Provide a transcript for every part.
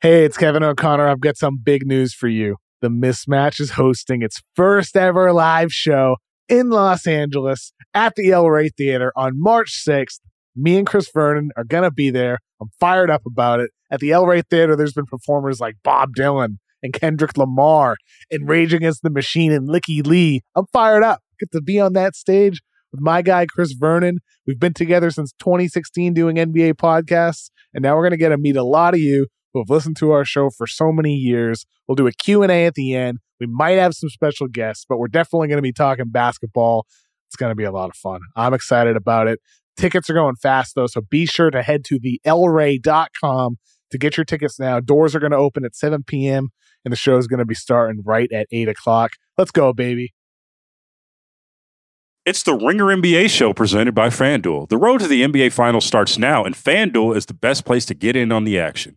Hey, it's Kevin O'Connor. I've got some big news for you. The Mismatch is hosting its first ever live show in Los Angeles at the El Rey Theater on March 6th. Me and Chris Vernon are going to be there. I'm fired up about it. At the El Rey Theater, there's been performers like Bob Dylan and Kendrick Lamar and Rage Against the Machine and Lykke Li. I'm fired up. Get to be on that stage with my guy, Chris Vernon. We've been together since 2016 doing NBA podcasts, and now we're going to get to meet a lot of you who have listened to our show for so many years. We'll do a Q&A at the end. We might have some special guests, but we're definitely going to be talking basketball. It's going to be a lot of fun. I'm excited about it. Tickets are going fast though, so be sure to head to the elrey.com to get your tickets now. Doors are going to open at 7 p.m. and the show is going to be starting right at 8 o'clock. Let's go, baby. It's the Ringer NBA show presented by FanDuel. The road to the NBA Finals starts now, and FanDuel is the best place to get in on the action.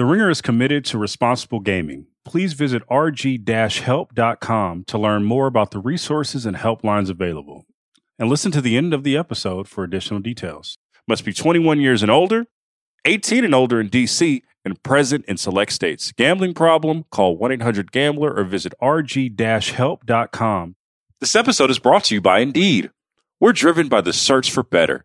The Ringer is committed to responsible gaming. Please visit rg-help.com to learn more about the resources and helplines available. And listen to the end of the episode for additional details. Must be 21 years and older, 18 and older in DC, and present in select states. Gambling problem? Call 1-800-GAMBLER or visit rg-help.com. This episode is brought to you by Indeed. We're driven by the search for better.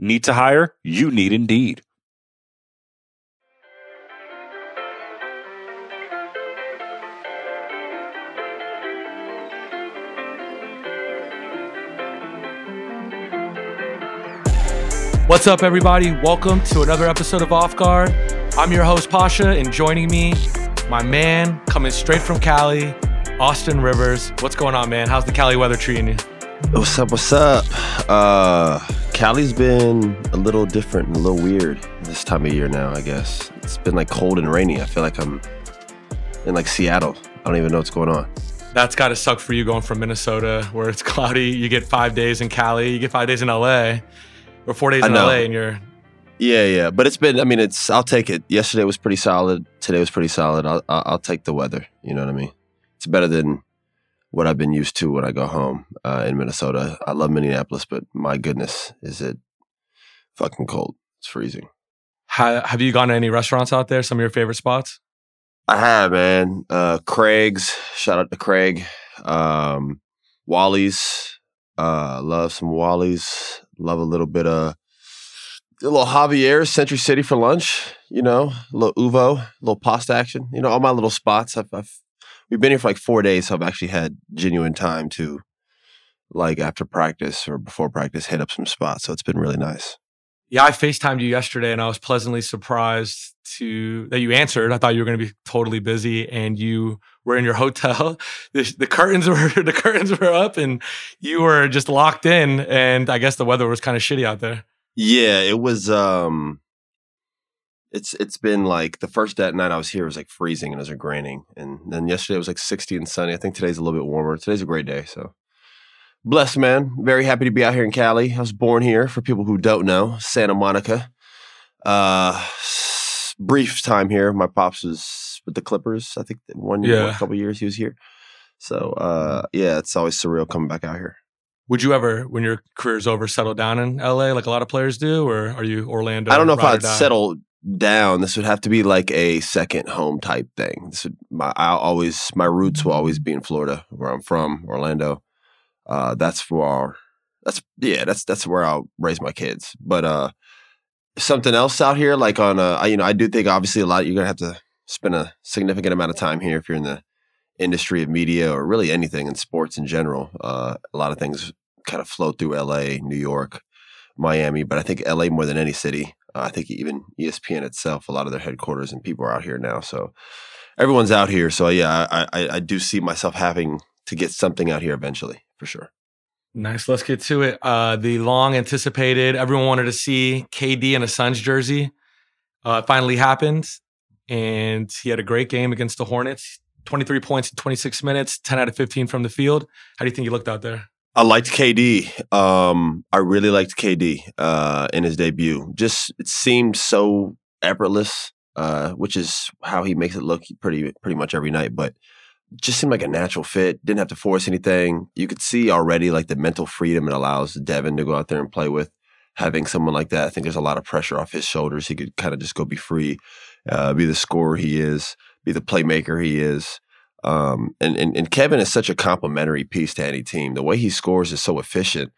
Need to hire? You need Indeed. What's up, everybody? Welcome to another episode of Off Guard. I'm your host, Pausha, and joining me, my man coming straight from Cali, Austin Rivers. What's going on, man? How's the Cali weather treating you? What's up? What's up? Uh, Cali's been a little different and a little weird this time of year now, I guess. It's been like cold and rainy. I feel like I'm in like Seattle. I don't even know what's going on. That's got to suck for you going from Minnesota, where it's cloudy. You get five days in Cali, you get five days in LA, or four days in. LA, and you're Yeah, yeah. But it's been, I mean, it's, I'll take it. Yesterday was pretty solid. Today was pretty solid. I'll, I'll, I'll take the weather. You know what I mean? It's better than what I've been used to when I go home uh, in Minnesota. I love Minneapolis, but my goodness, is it fucking cold. It's freezing. Ha- have you gone to any restaurants out there? Some of your favorite spots? I have, man. Uh, Craig's. Shout out to Craig. Um, Wally's. Uh, love some Wally's. Love a little bit of a little Javier's Century City for lunch. You know, a little Uovo, a little pasta action. You know, all my little spots. I've, I've we've been here for like four days, so I've actually had genuine time to, like, after practice or before practice, hit up some spots. So it's been really nice. Yeah, I FaceTimed you yesterday and I was pleasantly surprised to that you answered. I thought you were going to be totally busy and you were in your hotel. The, the curtains were the curtains were up and you were just locked in and I guess the weather was kind of shitty out there. Yeah, it was um it's it's been like the first that night I was here was like freezing and it was like raining. And then yesterday it was like 60 and sunny. I think today's a little bit warmer. Today's a great day, so blessed man. Very happy to be out here in Cali. I was born here for people who don't know, Santa Monica. Uh brief time here. My pops was with the Clippers, I think one year, Yeah. a couple years he was here. So uh yeah, it's always surreal coming back out here. Would you ever, when your career's over, settle down in LA like a lot of players do, or are you Orlando? I don't know if I'd settle down. This would have to be like a second home type thing. This would my I always my roots will always be in Florida, where I'm from, Orlando. Uh, that's where that's yeah, that's that's where I'll raise my kids. But uh, something else out here, like on uh, you know, I do think obviously a lot you're gonna have to spend a significant amount of time here if you're in the industry of media or really anything in sports in general. Uh, a lot of things kind of flow through LA, New York, Miami, but I think LA more than any city. I think even ESPN itself, a lot of their headquarters and people are out here now. So everyone's out here. So yeah, I, I, I do see myself having to get something out here eventually for sure. Nice. Let's get to it. Uh, the long anticipated, everyone wanted to see KD in a Suns jersey. Uh, finally happened. And he had a great game against the Hornets 23 points in 26 minutes, 10 out of 15 from the field. How do you think he looked out there? I liked KD. Um, I really liked KD uh, in his debut. Just it seemed so effortless, uh, which is how he makes it look pretty pretty much every night. But just seemed like a natural fit. Didn't have to force anything. You could see already like the mental freedom it allows Devin to go out there and play with. Having someone like that, I think there's a lot of pressure off his shoulders. He could kind of just go be free, uh, be the scorer he is, be the playmaker he is. Um, and, and, and Kevin is such a complementary piece to any team. The way he scores is so efficient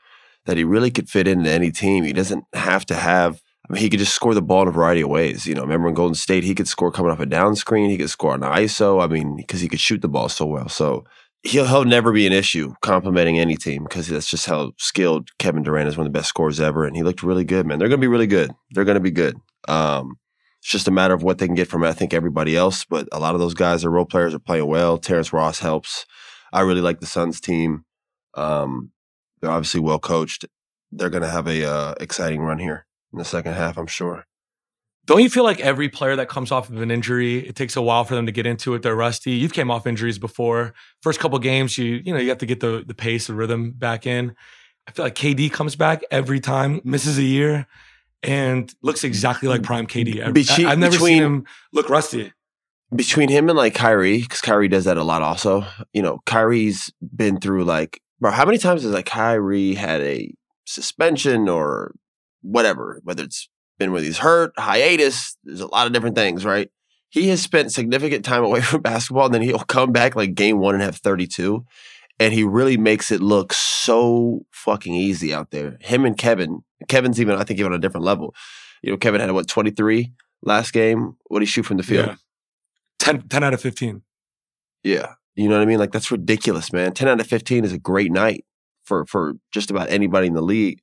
that he really could fit into any team. He doesn't have to have. I mean, he could just score the ball in a variety of ways. You know, remember in Golden State, he could score coming off a down screen. He could score on ISO. I mean, because he could shoot the ball so well. So he'll he'll never be an issue complimenting any team because that's just how skilled Kevin Durant is. One of the best scorers ever, and he looked really good, man. They're going to be really good. They're going to be good. Um, it's just a matter of what they can get from it. I think everybody else. But a lot of those guys, are role players, are playing well. Terrence Ross helps. I really like the Suns team. Um, they're obviously well coached. They're going to have a uh, exciting run here in the second half, I'm sure. Don't you feel like every player that comes off of an injury, it takes a while for them to get into it? They're rusty. You've came off injuries before. First couple games, you you know you have to get the the pace, the rhythm back in. I feel like KD comes back every time, misses a year, and looks exactly like prime KD. Between- I've never between- seen him look rusty. between him and like Kyrie, because Kyrie does that a lot also. You know, Kyrie's been through like, bro, how many times has like Kyrie had a suspension or whatever, whether it's been when he's hurt, hiatus, there's a lot of different things, right? He has spent significant time away from basketball and then he'll come back like game one and have 32. And he really makes it look so fucking easy out there. Him and Kevin, Kevin's even, I think, even on a different level. You know, Kevin had what, 23 last game? What did he shoot from the field? Yeah. 10, 10 out of 15. Yeah. You know what I mean? Like that's ridiculous, man. 10 out of 15 is a great night for for just about anybody in the league.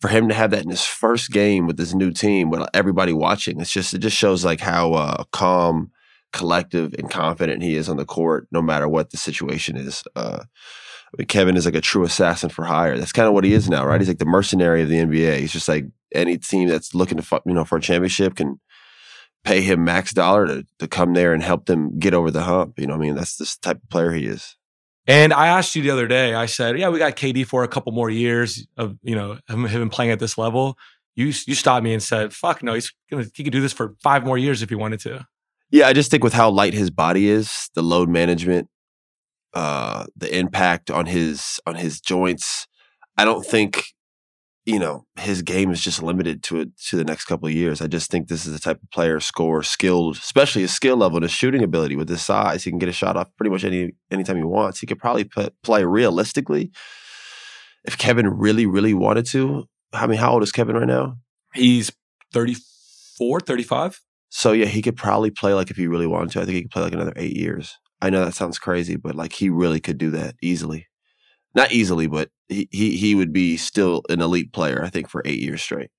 For him to have that in his first game with this new team, with everybody watching, it's just it just shows like how uh, calm, collective, and confident he is on the court, no matter what the situation is. Uh, I mean, Kevin is like a true assassin for hire. That's kind of what he is now, right? He's like the mercenary of the NBA. He's just like any team that's looking to, you know, for a championship can pay him max dollar to, to come there and help them get over the hump. You know I mean? That's this type of player he is. And I asked you the other day, I said, yeah, we got KD for a couple more years of, you know, him, him playing at this level. You you stopped me and said, fuck no, he's gonna, he could do this for five more years if he wanted to. Yeah, I just think with how light his body is, the load management, uh, the impact on his on his joints, I don't think you know his game is just limited to it to the next couple of years. I just think this is the type of player, score, skilled, especially his skill level and his shooting ability with his size. He can get a shot off pretty much any anytime he wants. He could probably p- play realistically if Kevin really, really wanted to. I mean, how old is Kevin right now? He's 34, 35. So yeah, he could probably play like if he really wanted to. I think he could play like another eight years. I know that sounds crazy, but like he really could do that easily. Not easily, but he he he would be still an elite player. I think for eight years straight.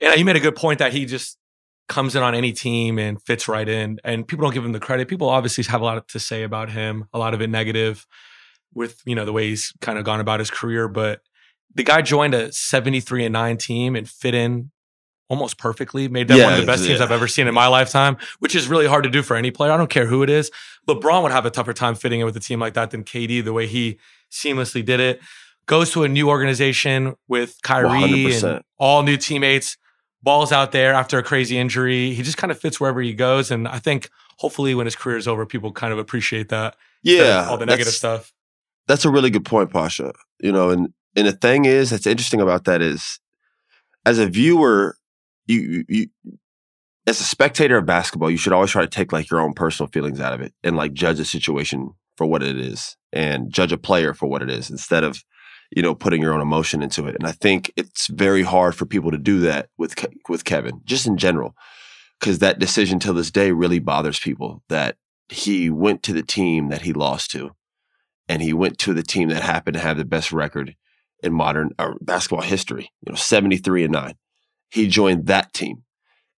And you made a good point that he just comes in on any team and fits right in. And people don't give him the credit. People obviously have a lot to say about him, a lot of it negative with, you know, the way he's kind of gone about his career. But the guy joined a 73 and 9 team and fit in almost perfectly, made them one of the Yeah, best teams. I've ever seen in my lifetime, which is really hard to do for any player. I don't care who it is. LeBron would have a tougher time fitting in with a team like that than KD, the way he seamlessly did it. Goes to a new organization with Kyrie 100%. and all new teammates, balls out there after a crazy injury. He just kind of fits wherever he goes. And I think hopefully when his career is over, people kind of appreciate that. Yeah, All the negative stuff. That's a really good point, Pausha. You know, and and the thing is that's interesting about that is, as a viewer, you you. as a spectator of basketball, you should always try to take like your own personal feelings out of it and like judge a situation for what it is and judge a player for what it is instead of you know putting your own emotion into it. And I think it's very hard for people to do that with with Kevin, just in general, because that decision till this day really bothers people that he went to the team that he lost to, and he went to the team that happened to have the best record, in modern uh, basketball history. You know, seventy three and nine. He joined that team,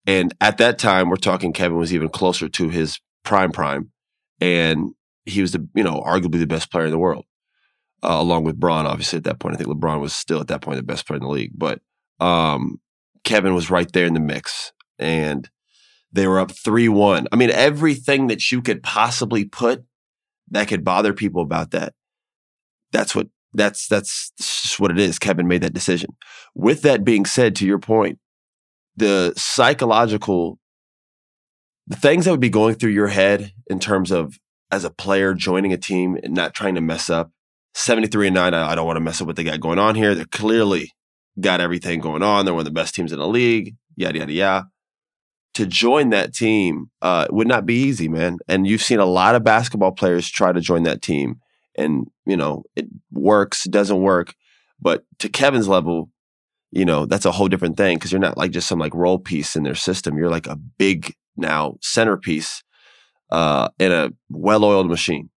and at that time, we're talking Kevin was even closer to his prime prime, and he was the you know arguably the best player in the world, uh, along with Bron. Obviously, at that point, I think LeBron was still at that point the best player in the league, but um, Kevin was right there in the mix, and they were up three one. I mean, everything that you could possibly put that could bother people about that. That's what that's that's just what it is. Kevin made that decision. With that being said, to your point, the psychological the things that would be going through your head in terms of as a player joining a team and not trying to mess up. 73 and 9, I, I don't want to mess up what they got going on here. They're clearly got everything going on. They're one of the best teams in the league, yada, yada, yada. To join that team uh, would not be easy, man. And you've seen a lot of basketball players try to join that team. And, you know, it works, doesn't work. But to Kevin's level, you know, that's a whole different thing because you're not like just some like role piece in their system. You're like a big now centerpiece uh, in a well-oiled machine,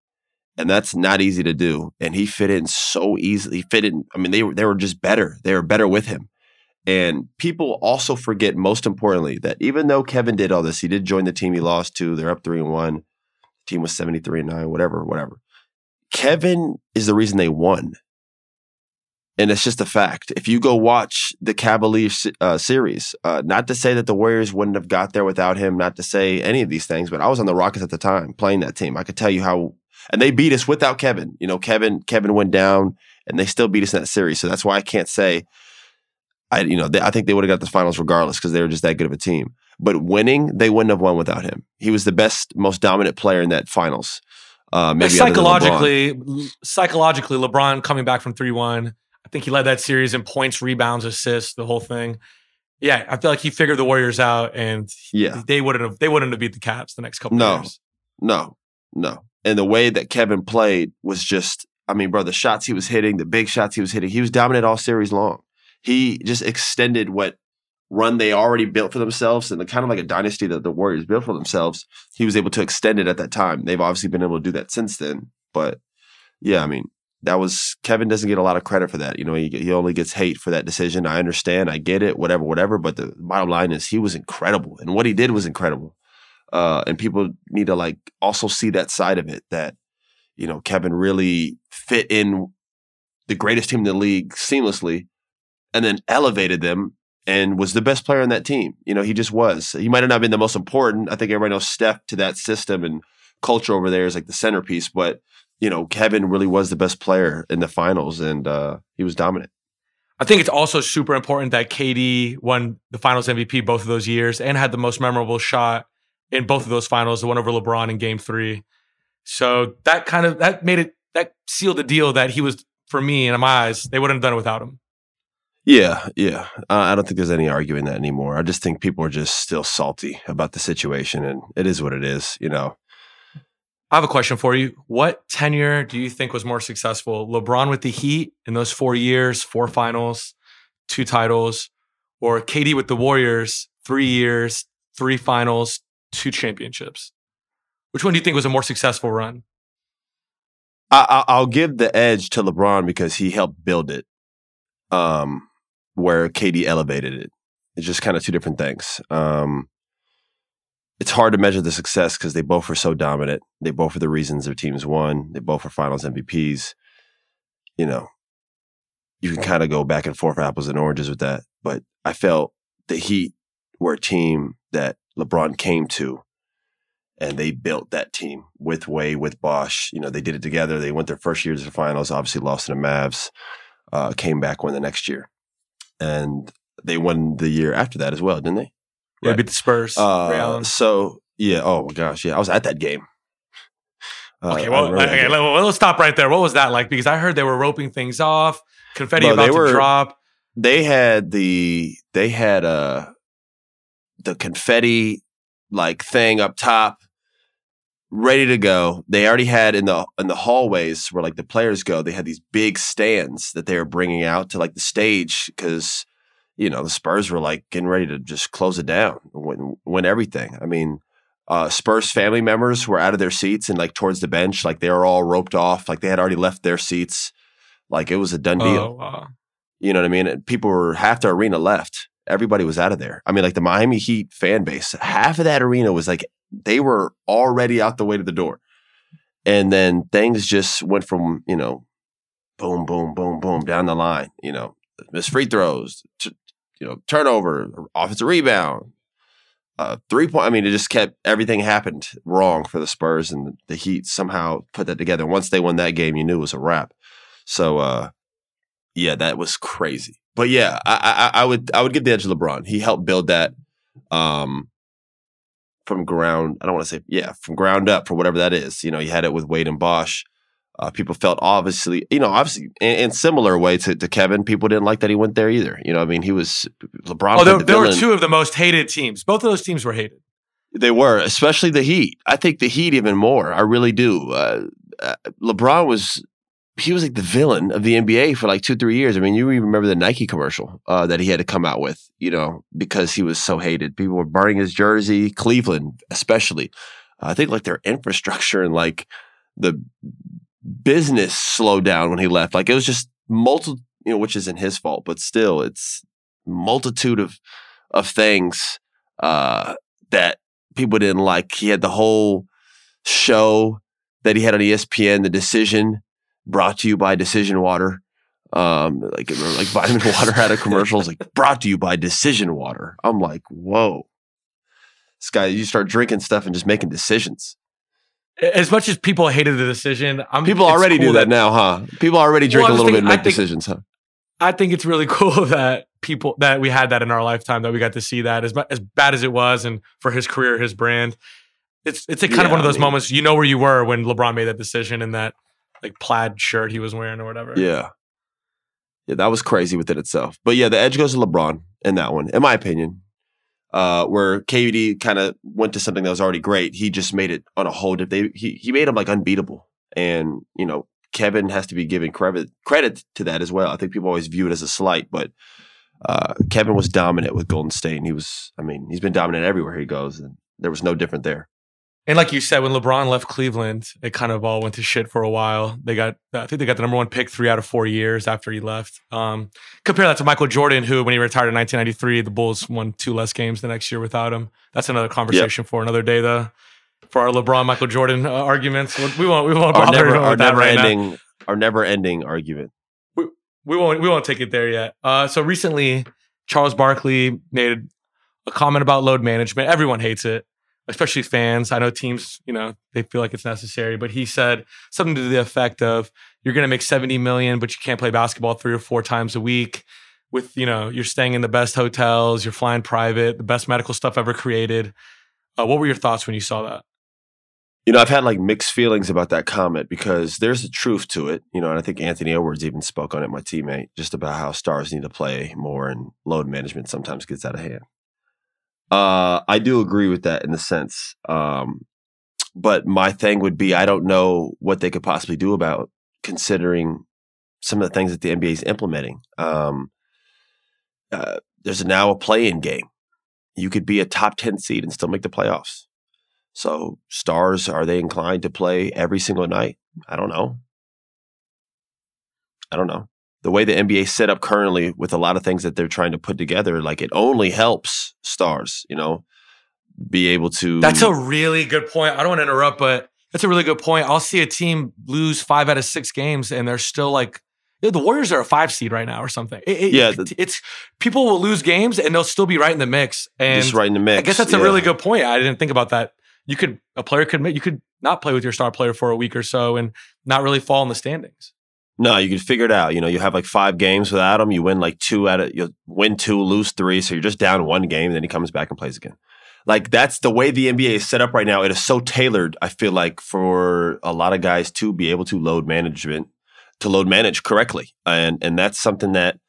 and that's not easy to do. And he fit in so easily. He fit in. I mean, they were they were just better. They were better with him. And people also forget, most importantly, that even though Kevin did all this, he did join the team he lost to. They're up three and one. The team was seventy three and nine, whatever, whatever. Kevin is the reason they won. And it's just a fact. If you go watch the Cavaliers uh, series, uh, not to say that the Warriors wouldn't have got there without him, not to say any of these things, but I was on the Rockets at the time playing that team. I could tell you how, and they beat us without Kevin. You know, Kevin Kevin went down, and they still beat us in that series. So that's why I can't say, I you know, they, I think they would have got the finals regardless because they were just that good of a team. But winning, they wouldn't have won without him. He was the best, most dominant player in that finals. Uh, maybe psychologically, psychologically, LeBron coming back from three one I think he led that series in points, rebounds, assists, the whole thing. Yeah, I feel like he figured the Warriors out, and yeah, they wouldn't have they wouldn't have beat the Cavs the next couple. No, years. no, no. And the way that Kevin played was just, I mean, bro, the shots he was hitting, the big shots he was hitting, he was dominant all series long. He just extended what run they already built for themselves and the kind of like a dynasty that the Warriors built for themselves. He was able to extend it at that time. They've obviously been able to do that since then. But yeah, I mean, that was Kevin doesn't get a lot of credit for that. You know, he, he only gets hate for that decision. I understand, I get it, whatever, whatever. But the bottom line is he was incredible, and what he did was incredible. Uh, and people need to like also see that side of it that you know Kevin really fit in the greatest team in the league seamlessly, and then elevated them and was the best player on that team. You know, he just was. He might have not been the most important. I think everybody knows Steph to that system and culture over there is like the centerpiece, but you know, Kevin really was the best player in the finals and uh, he was dominant. I think it's also super important that KD won the finals MVP both of those years and had the most memorable shot in both of those finals, the one over LeBron in game three. So that kind of that made it that sealed the deal that he was for me in my eyes, they wouldn't have done it without him. Yeah, yeah. Uh, I don't think there's any arguing that anymore. I just think people are just still salty about the situation, and it is what it is. You know, I have a question for you. What tenure do you think was more successful? LeBron with the Heat in those four years, four finals, two titles, or KD with the Warriors, three years, three finals, two championships? Which one do you think was a more successful run? I, will give the edge to LeBron because he helped build it, um, where KD elevated it. It's just kind of two different things. Um, it's hard to measure the success because they both were so dominant. They both were the reasons their teams won. They both were finals MVPs. You know, you can kind of go back and forth apples and oranges with that. But I felt the Heat were a team that LeBron came to and they built that team with Way, with Bosh. You know, they did it together. They went their first year to the finals, obviously lost to the Mavs, uh, came back, won the next year. And they won the year after that as well, didn't they? Yeah, right. beat the Spurs. Uh, so yeah. Oh my gosh. Yeah, I was at that game. Uh, okay, well, okay, let's stop right there. What was that like? Because I heard they were roping things off, confetti Bro, about to were, drop. They had the they had uh the confetti like thing up top ready to go. They already had in the in the hallways where like the players go. They had these big stands that they were bringing out to like the stage because you know, the Spurs were like getting ready to just close it down, win, win everything. I mean, uh, Spurs family members were out of their seats and like towards the bench, like they were all roped off, like they had already left their seats. Like it was a done deal. Oh, wow. You know what I mean? And People were half the arena left. Everybody was out of there. I mean, like the Miami Heat fan base, half of that arena was like they were already out the way to the door. And then things just went from, you know, boom, boom, boom, boom down the line, you know, missed free throws, t- you know, turnover, offensive rebound, uh, three point. I mean, it just kept everything happened wrong for the Spurs and the Heat somehow put that together. Once they won that game, you knew it was a wrap. So, uh, yeah, that was crazy. But yeah, I, I, I would I would give the edge to LeBron. He helped build that um, from ground. I don't want to say yeah, from ground up for whatever that is. You know, you had it with Wade and Bosh. Uh, people felt obviously, you know, obviously in, in similar way to, to Kevin. People didn't like that he went there either. You know, I mean, he was LeBron. Oh, there, the there were two of the most hated teams. Both of those teams were hated. They were, especially the Heat. I think the Heat even more. I really do. Uh, uh, LeBron was he was like the villain of the NBA for like two, three years. I mean, you remember the Nike commercial uh, that he had to come out with, you know, because he was so hated. People were burning his jersey, Cleveland especially. Uh, I think like their infrastructure and like the business slowed down when he left. Like it was just multiple, you know, which isn't his fault, but still, it's multitude of of things uh, that people didn't like. He had the whole show that he had on ESPN, the decision brought to you by Decision Water. Um, like like Vitamin Water had a commercial, it's like brought to you by Decision Water. I'm like, whoa, this guy, you start drinking stuff and just making decisions. As much as people hated the decision, I'm, People already cool do that, now, huh? People already drink Well, I a little bit and make think- decisions, huh? I think it's really cool that people that we had that in our lifetime that we got to see that as as bad as it was and for his career, his brand. It's it's a kind of one of I those mean- moments you know where you were when LeBron made that decision and that like plaid shirt he was wearing or whatever. Yeah. Yeah, that was crazy within itself. But yeah, the edge goes to LeBron in that one, in my opinion. Uh, where KD kind of went to something that was already great. He just made it on a whole different. He he made him like unbeatable, and you know Kevin has to be given credit credit to that as well. I think people always view it as a slight, but uh, Kevin was dominant with Golden State. And he was, I mean, he's been dominant everywhere he goes, and there was no different there. And like you said, when LeBron left Cleveland, it kind of all went to shit for a while. They got, I think they got the number one pick three out of four years after he left. Um, compare that to Michael Jordan, who when he retired in 1993, the Bulls won two less games the next year without him. That's another conversation for another day, though. For our LeBron Michael Jordan uh, arguments, we won't we won't Our bother never, with our that never right now. ending, our never ending argument. we won't we won't take it there yet. Uh, so recently, Charles Barkley made a comment about load management. Everyone hates it, especially fans. I know teams, you know, they feel like it's necessary, but he said something to the effect of, "You're going to make 70 million, but you can't play basketball three or four times a week." With you know, you're staying in the best hotels, you're flying private, the best medical stuff ever created. Uh, what were your thoughts when you saw that? You know, I've had like mixed feelings about that comment because there's a truth to it. You know, and I think Anthony Edwards even spoke on it, my teammate, just about how stars need to play more and load management sometimes gets out of hand. Uh, I do agree with that in a sense. Um, but my thing would be I don't know what they could possibly do about considering some of the things that the NBA is implementing. Um, uh, there's now a play in game. You could be a top 10 seed and still make the playoffs. So stars, are they inclined to play every single night? I don't know. I don't know. The way the NBA set up currently with a lot of things that they're trying to put together, like it only helps stars, you know, be able to That's a really good point. I don't want to interrupt, but that's a really good point. I'll see a team lose five out of six games, and they're still like, the Warriors are a five seed right now or something. It- Yeah, it- it's people will lose games and they'll still be right in the mix. And just right in the mix. I guess that's a Yeah. really good point. I didn't think about that. You could a player could you could not play with your star player for a week or so and not really fall in the standings. No, you can figure it out. You know, you have like five games without him. You win like two out of you win two, lose three. So you're just down one game. Then he comes back and plays again. Like that's the way the NBA is set up right now. It is so tailored. I feel like for a lot of guys to be able to load management, to load manage correctly, and and that's something that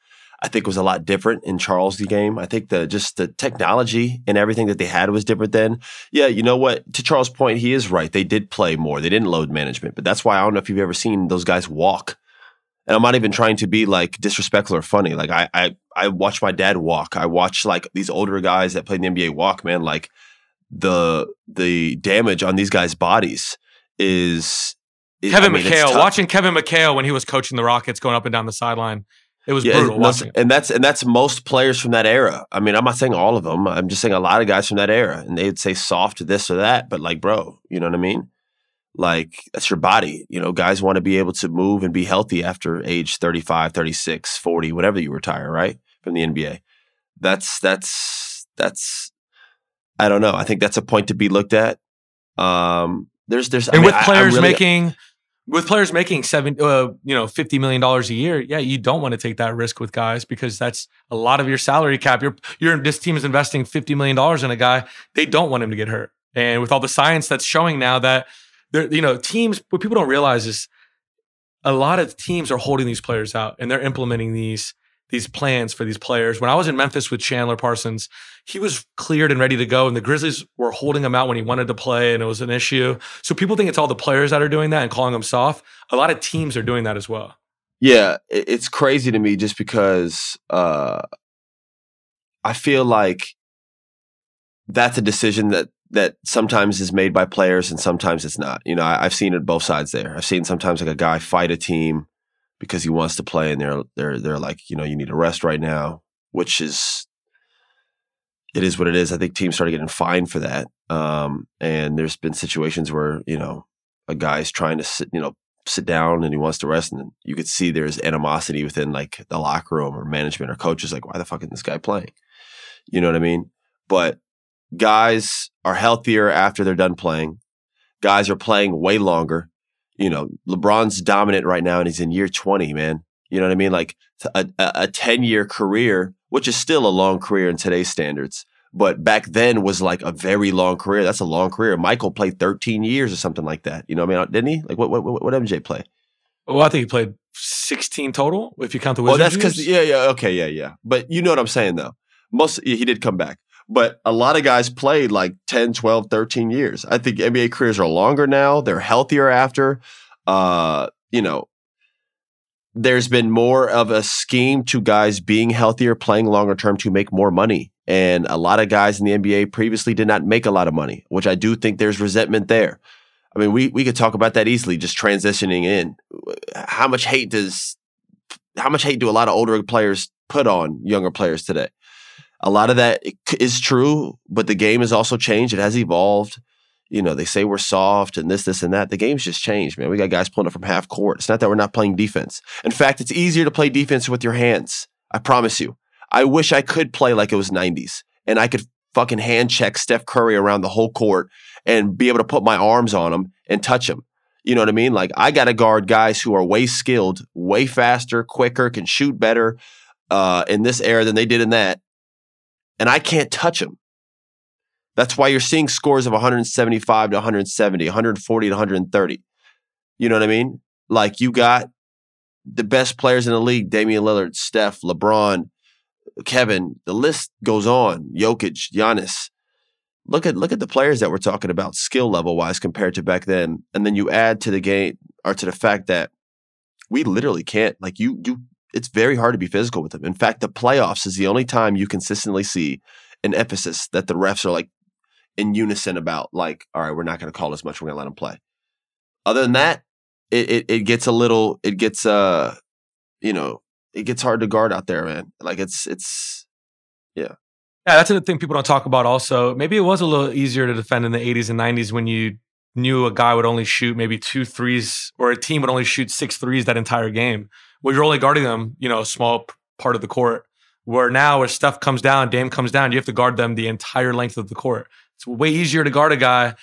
I think was a lot different in Charles' game. I think the just the technology and everything that they had was different then. Yeah, you know what? To Charles' point, he is right. They did play more. They didn't load management, but that's why I don't know if you've ever seen those guys walk and I'm not even trying to be like disrespectful or funny. Like I I I watch my dad walk. I watch like these older guys that play in the NBA walk, man. Like the the damage on these guys' bodies is it- Kevin I mean, McHale, watching Kevin McHale when he was coaching the Rockets going up and down the sideline, it was Yeah, brutal watching. it. and that's and that's most players from that era. I mean, I'm not saying all of them. I'm just saying a lot of guys from that era, and they'd say soft this or that, but like, bro, you know what I mean? Like that's your body. You know, guys want to be able to move and be healthy after age 35, 36, 40, whatever you retire, right? From the NBA. That's that's that's I don't know. I think that's a point to be looked at. Um there's there's I and mean, with I- I players really- making with players making seven uh, you know 50 million dollars a year yeah you don't want to take that risk with guys because that's a lot of your salary cap you're you're this team is investing 50 million dollars in a guy they don't want him to get hurt and with all the science that's showing now that you know teams what people don't realize is a lot of teams are holding these players out and they're implementing these these plans for these players. When I was in Memphis with Chandler Parsons, he was cleared and ready to go, and the Grizzlies were holding him out when he wanted to play, and it was an issue. So people think it's all the players that are doing that and calling them soft. A lot of teams are doing that as well. Yeah, it's crazy to me just because uh, I feel like that's a decision that that sometimes is made by players and sometimes it's not. You know, I, I've seen it both sides there. I've seen sometimes like a guy fight a team because he wants to play, and they're they're they're like, you know, you need to rest right now, which is it is what it is. I think teams started getting fined for that, um, and there's been situations where you know a guy's trying to sit, you know, sit down and he wants to rest and you could see there's animosity within like the locker room or management or coaches like why the fuck is this guy playing you know what i mean but guys are healthier after they're done playing guys are playing way longer you know lebron's dominant right now and he's in year 20 man you know what i mean like a, a, a 10 year career which is still a long career in today's standards but back then was like a very long career. That's a long career. Michael played 13 years or something like that. You know what I mean? Didn't he? Like what what what, MJ play? Well, I think he played 16 total if you count the Oh, Wizards. that's because yeah, yeah, okay, yeah, yeah. But you know what I'm saying though. Most he did come back. But a lot of guys played like 10, 12, 13 years. I think NBA careers are longer now. They're healthier after. Uh, you know, there's been more of a scheme to guys being healthier, playing longer term to make more money. And a lot of guys in the NBA previously did not make a lot of money, which I do think there's resentment there. I mean, we we could talk about that easily, just transitioning in. How much hate does how much hate do a lot of older players put on younger players today? A lot of that is true, but the game has also changed. It has evolved. You know, they say we're soft and this, this, and that. The game's just changed, man. We got guys pulling up from half court. It's not that we're not playing defense. In fact, it's easier to play defense with your hands. I promise you. I wish I could play like it was 90s and I could fucking hand check Steph Curry around the whole court and be able to put my arms on him and touch him. You know what I mean? Like I got to guard guys who are way skilled, way faster, quicker, can shoot better uh, in this era than they did in that, and I can't touch them. That's why you're seeing scores of 175 to 170, 140 to 130. You know what I mean? Like you got the best players in the league: Damian Lillard, Steph, LeBron, Kevin. The list goes on. Jokic, Giannis look at look at the players that we're talking about skill level wise compared to back then and then you add to the game or to the fact that we literally can't like you you it's very hard to be physical with them in fact the playoffs is the only time you consistently see an emphasis that the refs are like in unison about like all right we're not going to call as much we're going to let them play other than that it, it it gets a little it gets uh you know it gets hard to guard out there man like it's it's Yeah, Yeah, that's the thing people don't talk about. Also, maybe it was a little easier to defend in the 80s and 90s when you knew a guy would only shoot maybe two threes, or a team would only shoot six threes that entire game. Well, you're only guarding them, you know, a small part of the court. Where now, as Steph comes down, Dame comes down, you have to guard them the entire length of the court. It's way easier to guard a guy.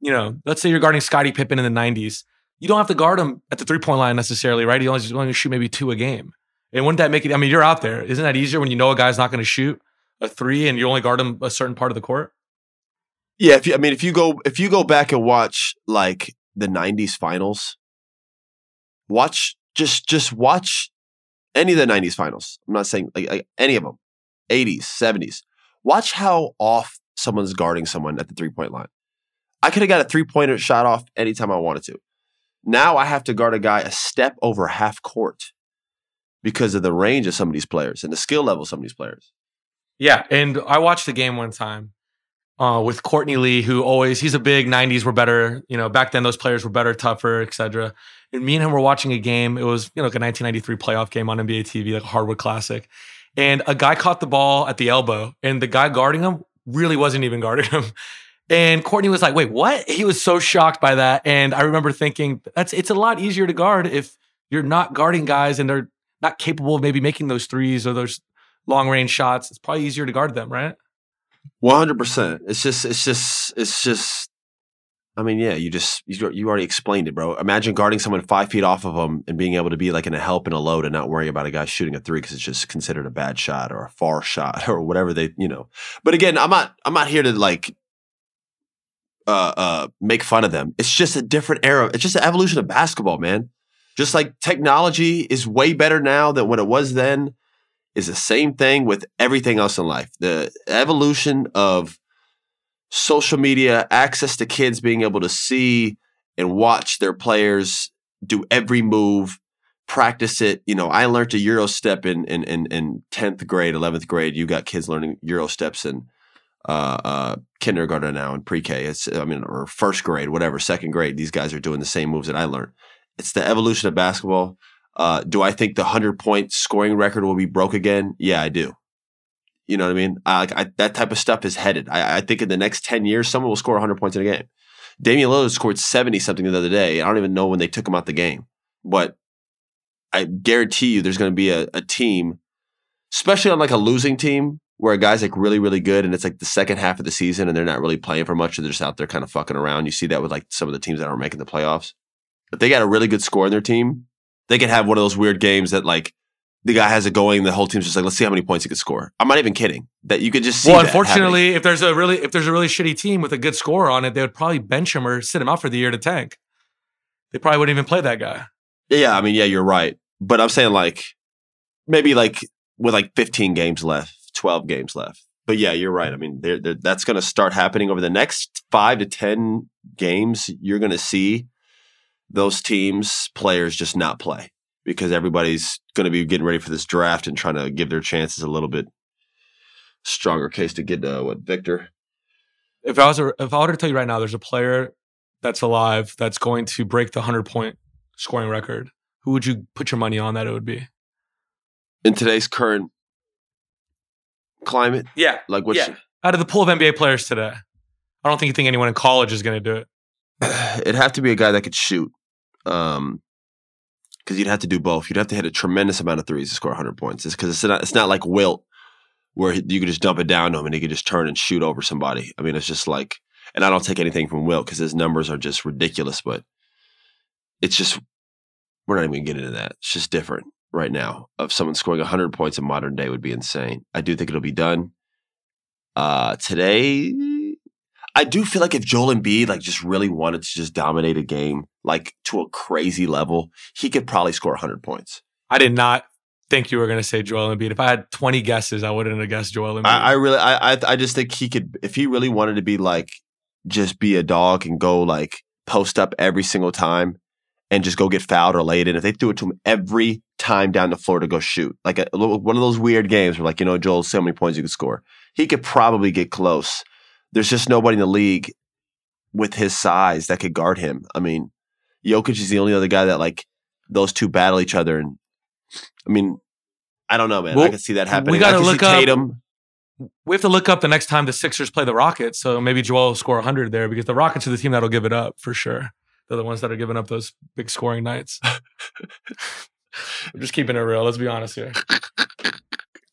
You know, let's say you're guarding Scottie Pippen in the 90s. You don't have to guard him at the three point line necessarily, right? You only, only shoot maybe two a game. And wouldn't that make it? I mean, you're out there. Isn't that easier when you know a guy's not going to shoot? a three and you only guard him a certain part of the court? Yeah, if you, I mean, if you go if you go back and watch like the '90s finals, watch just just watch any of the '90s finals. I'm not saying like, like any of them, '80s, '70s. Watch how off someone's guarding someone at the three point line. I could have got a three pointer shot off anytime I wanted to. Now I have to guard a guy a step over half court because of the range of some of these players and the skill level of some of these players. Yeah, and I watched the game one time uh, with Courtney Lee, who always he's a big '90s were better. You know, back then those players were better, tougher, etc. And me and him were watching a game. It was you know like a 1993 playoff game on NBA TV, like a hardwood classic. And a guy caught the ball at the elbow, and the guy guarding him really wasn't even guarding him. And Courtney was like, "Wait, what?" He was so shocked by that. And I remember thinking, "That's it's a lot easier to guard if you're not guarding guys and they're not capable of maybe making those threes or those long range shots. It's probably easier to guard them, right?" One hundred percent. It's just, it's just, it's just. I mean, yeah, you just you, you already explained it, bro. Imagine guarding someone five feet off of them and being able to be like in a help and a load and not worrying about a guy shooting a three because it's just considered a bad shot or a far shot or whatever they, you know. But again, I'm not, I'm not here to like uh, uh, make fun of them. It's just a different era. It's just an evolution of basketball, man. Just like technology is way better now than what it was then, is the same thing with everything else in life. The evolution of social media, access to kids being able to see and watch their players do every move, practice it. You know, I learned a Euro step in in in, in 10th grade, 11th grade. You got kids learning Euro steps in uh, uh, kindergarten now and pre-K. It's I mean, or first grade, whatever, second grade. These guys are doing the same moves that I learned. It's the evolution of basketball. Uh, do I think the hundred point scoring record will be broke again? Yeah, I do. You know what I mean? I, I, that type of stuff is headed. I, I, think in the next ten years, someone will score hundred points in a game. Damian Lillard scored seventy something the other day. I don't even know when they took him out the game, but I guarantee you, there's going to be a, a team, especially on like a losing team, where a guy's like really, really good and it's like the second half of the season and they're not really playing for much. They're just out there kind of fucking around. You see that with like some of the teams that aren't making the playoffs. If they got a really good score in their team, they can have one of those weird games that like the guy has it going, the whole team's just like, let's see how many points he could score. I'm not even kidding. That you could just see. Well, unfortunately, happening. if there's a really if there's a really shitty team with a good score on it, they would probably bench him or sit him out for the year to tank. They probably wouldn't even play that guy. Yeah, I mean, yeah, you're right. But I'm saying like maybe like with like 15 games left 12 games left. But yeah, you're right. I mean, they're, they're, that's going to start happening over the next five to 10 games. You're going to see those teams, players just not play because everybody's going to be getting ready for this draft and trying to give their chances a little bit stronger case to get uh, what Victor. If I was a, if I were to tell you right now, there's a player that's alive that's going to break the hundred point scoring record. Who would you put your money on that it would be? In today's current climate? Yeah. Like what? Yeah. Out of the pool of NBA players today, I don't think you think anyone in college is going to do it. It'd have to be a guy that could shoot. Um, because you'd have to do both. You'd have to hit a tremendous amount of threes to score 100 points. It's because it's not it's not like Wilt where you could just dump it down to him and he could just turn and shoot over somebody. I mean, it's just like, and I don't take anything from Wilt because his numbers are just ridiculous, but it's just we're not even gonna get into that. It's just different right now of someone scoring 100 points in modern day would be insane. I do think it'll be done. Uh, today, I do feel like if Joel Embiid like just really wanted to just dominate a game like to a crazy level, he could probably score 100 points. I did not think you were going to say Joel Embiid. If I had 20 guesses, I wouldn't have guessed Joel Embiid. I, I really, I, I, I just think he could, if he really wanted to be like, just be a dog and go like post up every single time and just go get fouled or laid in. If they threw it to him every time down the floor to go shoot, like a, one of those weird games where, like, you know, Joel, so many points you could score, he could probably get close. There's just nobody in the league with his size that could guard him. I mean, Jokic is the only other guy that like those two battle each other, and I mean, I don't know, man. Well, I can see that happening. We got to look up. Tatum. We have to look up the next time the Sixers play the Rockets. So maybe Joel will score 100 there because the Rockets are the team that'll give it up for sure. They're the ones that are giving up those big scoring nights. I'm just keeping it real. Let's be honest here.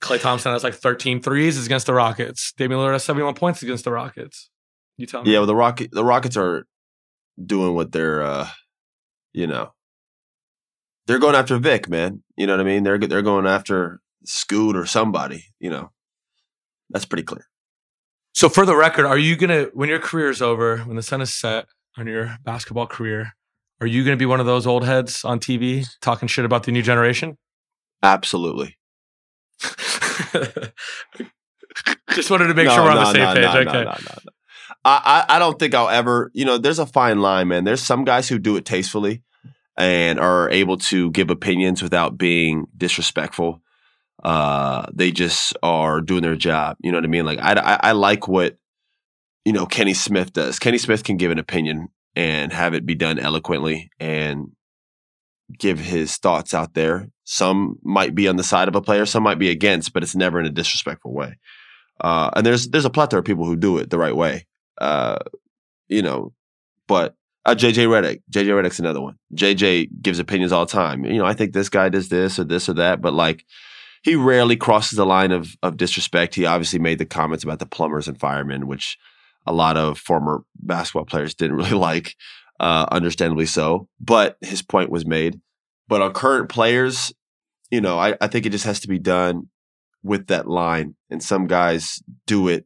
Klay Thompson has like 13 threes against the Rockets. Damian Lillard has 71 points against the Rockets. You tell me. Yeah, well, the Rocket the Rockets are doing what they're, uh, you know, they're going after Vic, man. You know what I mean? They're they're going after Scoot or somebody. You know, that's pretty clear. So, for the record, are you gonna when your career is over, when the sun is set, on your basketball career, are you going to be one of those old heads on TV talking shit about the new generation? Absolutely. Just wanted to make no, sure we're no, on the same no, page. okay. I, I don't think I'll ever, you know, there's a fine line, man. There's some guys who do it tastefully and are able to give opinions without being disrespectful. Uh, they just are doing their job. You know what I mean? Like I, I, I like what you know Kenny Smith does. Kenny Smith can give an opinion and have it be done eloquently and give his thoughts out there. Some might be on the side of a player, some might be against, but it's never in a disrespectful way. Uh, and there's there's a plethora of people who do it the right way. Uh, you know, but uh, JJ Redick, JJ Redick's another one. JJ gives opinions all the time. You know, I think this guy does this or this or that, but like he rarely crosses the line of of disrespect. He obviously made the comments about the plumbers and firemen, which a lot of former basketball players didn't really like, uh, understandably so. But his point was made. But on current players, you know, I, I think it just has to be done with that line. And some guys do it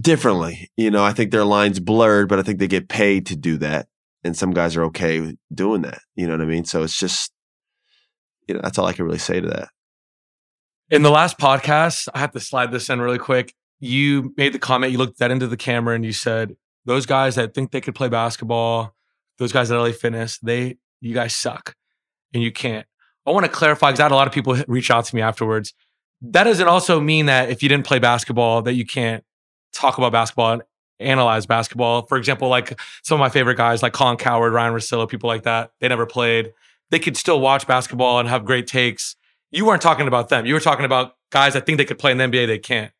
differently. You know, I think their line's blurred, but I think they get paid to do that. And some guys are okay with doing that. You know what I mean? So it's just, you know, that's all I can really say to that. In the last podcast, I have to slide this in really quick. You made the comment, you looked that into the camera and you said, those guys that think they could play basketball, those guys at LA Fitness, they, you guys suck and you can't. I want to clarify because I had a lot of people reach out to me afterwards. That doesn't also mean that if you didn't play basketball, that you can't talk about basketball and analyze basketball. For example, like some of my favorite guys, like Colin Cowherd, Ryan Russillo, people like that, they never played. They could still watch basketball and have great takes. You weren't talking about them. You were talking about guys that think they could play in the NBA, they can't.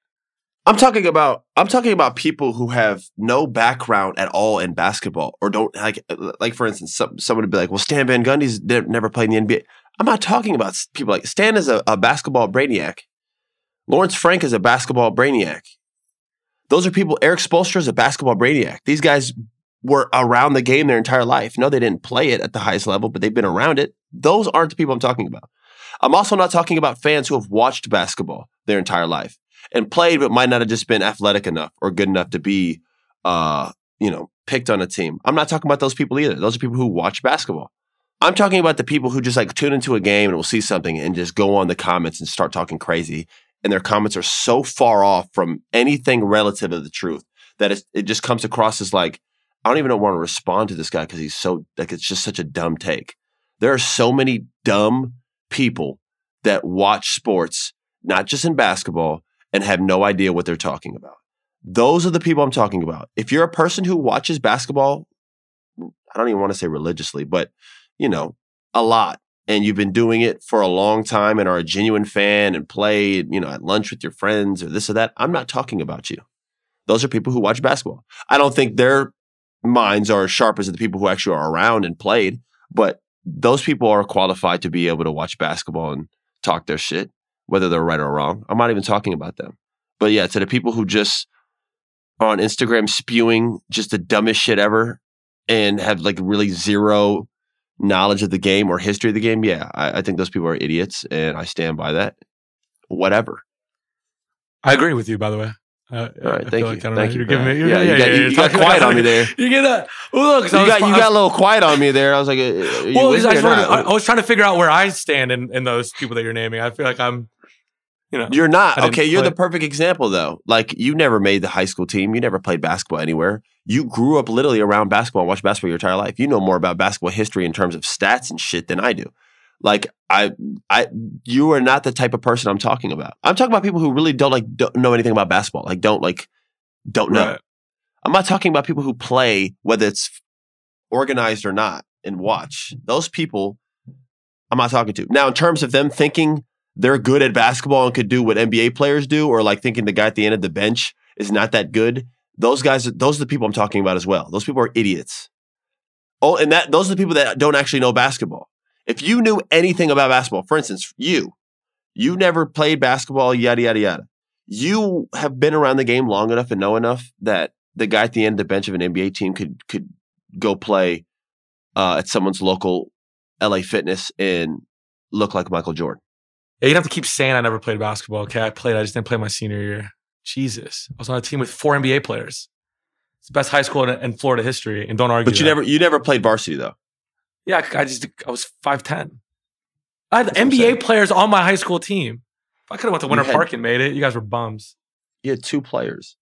I'm talking about I'm talking about people who have no background at all in basketball or don't like like for instance some, someone would be like well Stan Van Gundy's never played in the NBA. I'm not talking about people like Stan is a, a basketball brainiac. Lawrence Frank is a basketball brainiac. Those are people. Erik Spoelstra is a basketball brainiac. These guys were around the game their entire life. No, they didn't play it at the highest level, but they've been around it. Those aren't the people I'm talking about. I'm also not talking about fans who have watched basketball their entire life and played, but might not have just been athletic enough or good enough to be, uh, you know, picked on a team. I'm not talking about those people either. Those are people who watch basketball. I'm talking about the people who just like tune into a game and will see something and just go on the comments and start talking crazy. And their comments are so far off from anything relative to the truth that it just comes across as like, I don't even want to respond to this guy because he's so like it's just such a dumb take. There are so many dumb people that watch sports, not just in basketball, and have no idea what they're talking about. Those are the people I'm talking about. If you're a person who watches basketball, I don't even want to say religiously, but you know, a lot, and you've been doing it for a long time and are a genuine fan and play, you know, at lunch with your friends or this or that, I'm not talking about you. Those are people who watch basketball. I don't think their minds are as sharp as the people who actually are around and played, but those people are qualified to be able to watch basketball and talk their shit whether they're right or wrong. I'm not even talking about them. But yeah, to the people who just are on Instagram spewing just the dumbest shit ever and have like really zero knowledge of the game or history of the game, yeah, I, I think those people are idiots and I stand by that. Whatever. I agree with you, by the way. Uh, All right, thank you. Like, thank you. You're giving me. You're, yeah, yeah, you got, you, you got quiet on me there. You get that? Well, look, you got you got a little quiet on me there. I was like, well, I, I, I was trying to figure out where I stand in, in those people that you're naming. I feel like I'm you know, you're not okay. You're play. the perfect example, though. Like you never made the high school team. You never played basketball anywhere. You grew up literally around basketball, and watched basketball your entire life. You know more about basketball history in terms of stats and shit than I do. Like I, I, you are not the type of person I'm talking about. I'm talking about people who really don't like don't know anything about basketball. Like don't like, don't know. Right. I'm not talking about people who play whether it's organized or not and watch. Those people, I'm not talking to. Now, in terms of them thinking they're good at basketball and could do what NBA players do, or like thinking the guy at the end of the bench is not that good. Those guys, those are the people I'm talking about as well. Those people are idiots. Oh, and that those are the people that don't actually know basketball. If you knew anything about basketball, for instance, you, you never played basketball, yada yada yada. You have been around the game long enough and know enough that the guy at the end of the bench of an NBA team could could go play uh, at someone's local LA Fitness and look like Michael Jordan. Yeah, you don't have to keep saying I never played basketball. Okay, I played. I just didn't play my senior year. Jesus, I was on a team with four NBA players. It's the best high school in, in Florida history, and don't argue. But you that. never, you never played varsity though. Yeah, I just, I was five ten. I had That's NBA players on my high school team. If I could have went to Winter had, Park and made it, you guys were bums. You had two players.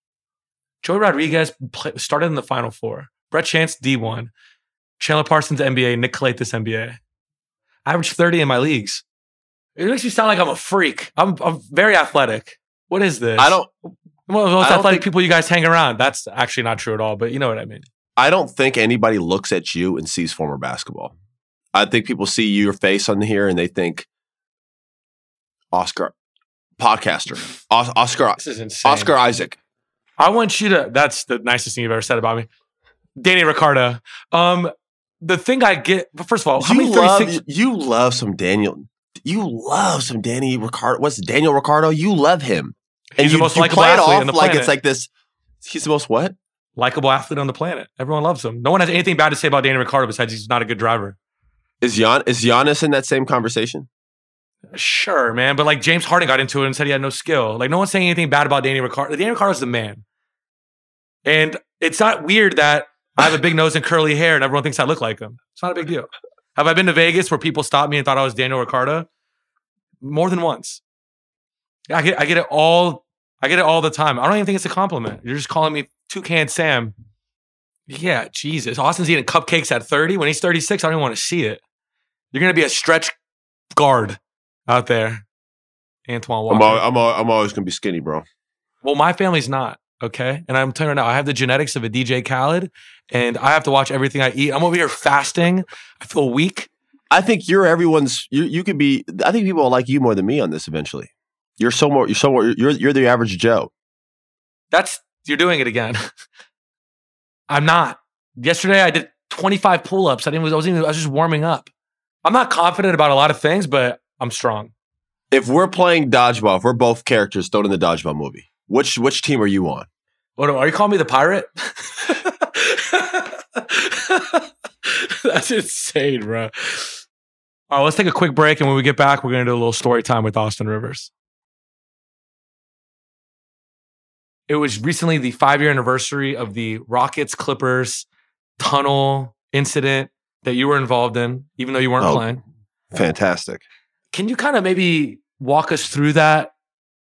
Joey Rodriguez play, started in the Final Four. Brett Chance D one. Chandler Parsons NBA. Nick Calathes NBA. I averaged thirty in my leagues. It makes me sound like I'm a freak. I'm I'm very athletic. What is this? I don't. Well, those I don't athletic think- people you guys hang around. That's actually not true at all, but you know what I mean. I don't think anybody looks at you and sees former basketball. I think people see your face on here and they think Oscar podcaster, Os- Oscar This is insane. Oscar Isaac. I want you to. That's the nicest thing you've ever said about me, Danny Ricciardo. Um, the thing I get. But first of all, how you many love 36? you love some Daniel. You love some Danny Ricciardo. What's Daniel Ricciardo? You love him. He's you, the most likable athlete on the planet. like it's like this. He's the most what? likable athlete on the planet. Everyone loves him. No one has anything bad to say about Danny Ricciardo besides he's not a good driver. Is Gian is Giannis in that same conversation? Sure, man, but like James Harden got into it and said he had no skill. Like no one's saying anything bad about Danny Ricciardo. Danny Ricciardo's the man, and it's not weird that I have a big nose and curly hair and everyone thinks I look like him. It's not a big deal. Have I been to Vegas where people stopped me and thought I was Daniel Ricciardo? More than once. I get I get it all. I get it all the time. I don't even think it's a compliment. You're just calling me Toucan Sam. Yeah, Jesus. Austin's eating cupcakes at 30. When he's 36, I don't even want to see it. You're gonna be a stretch guard out there, Antoine Walker. I'm al- I'm al- I'm always gonna be skinny, bro. well, my family's not okay, and I'm telling you right now, I have the genetics of a DJ Khaled, and I have to watch everything I eat. I'm over here fasting. I feel weak. I think you're everyone's. You you could be. I think people will like you more than me on this eventually. You're so more. You're so more. You're you're the average Joe. That's you're doing it again. I'm not. Yesterday I did 25 pull-ups. I didn't. I wasn't even. I was just warming up. I'm not confident about a lot of things, but I'm strong. If we're playing dodgeball, if we're both characters thrown in the dodgeball movie, which which team are you on? What are you calling me the pirate? That's insane, bro. All right, let's take a quick break, and when we get back, we're gonna do a little story time with Austin Rivers. It was recently the five year anniversary of the Rockets Clippers tunnel incident that you were involved in, even though you weren't Oh. playing. Fantastic. Can you kind of maybe walk us through that?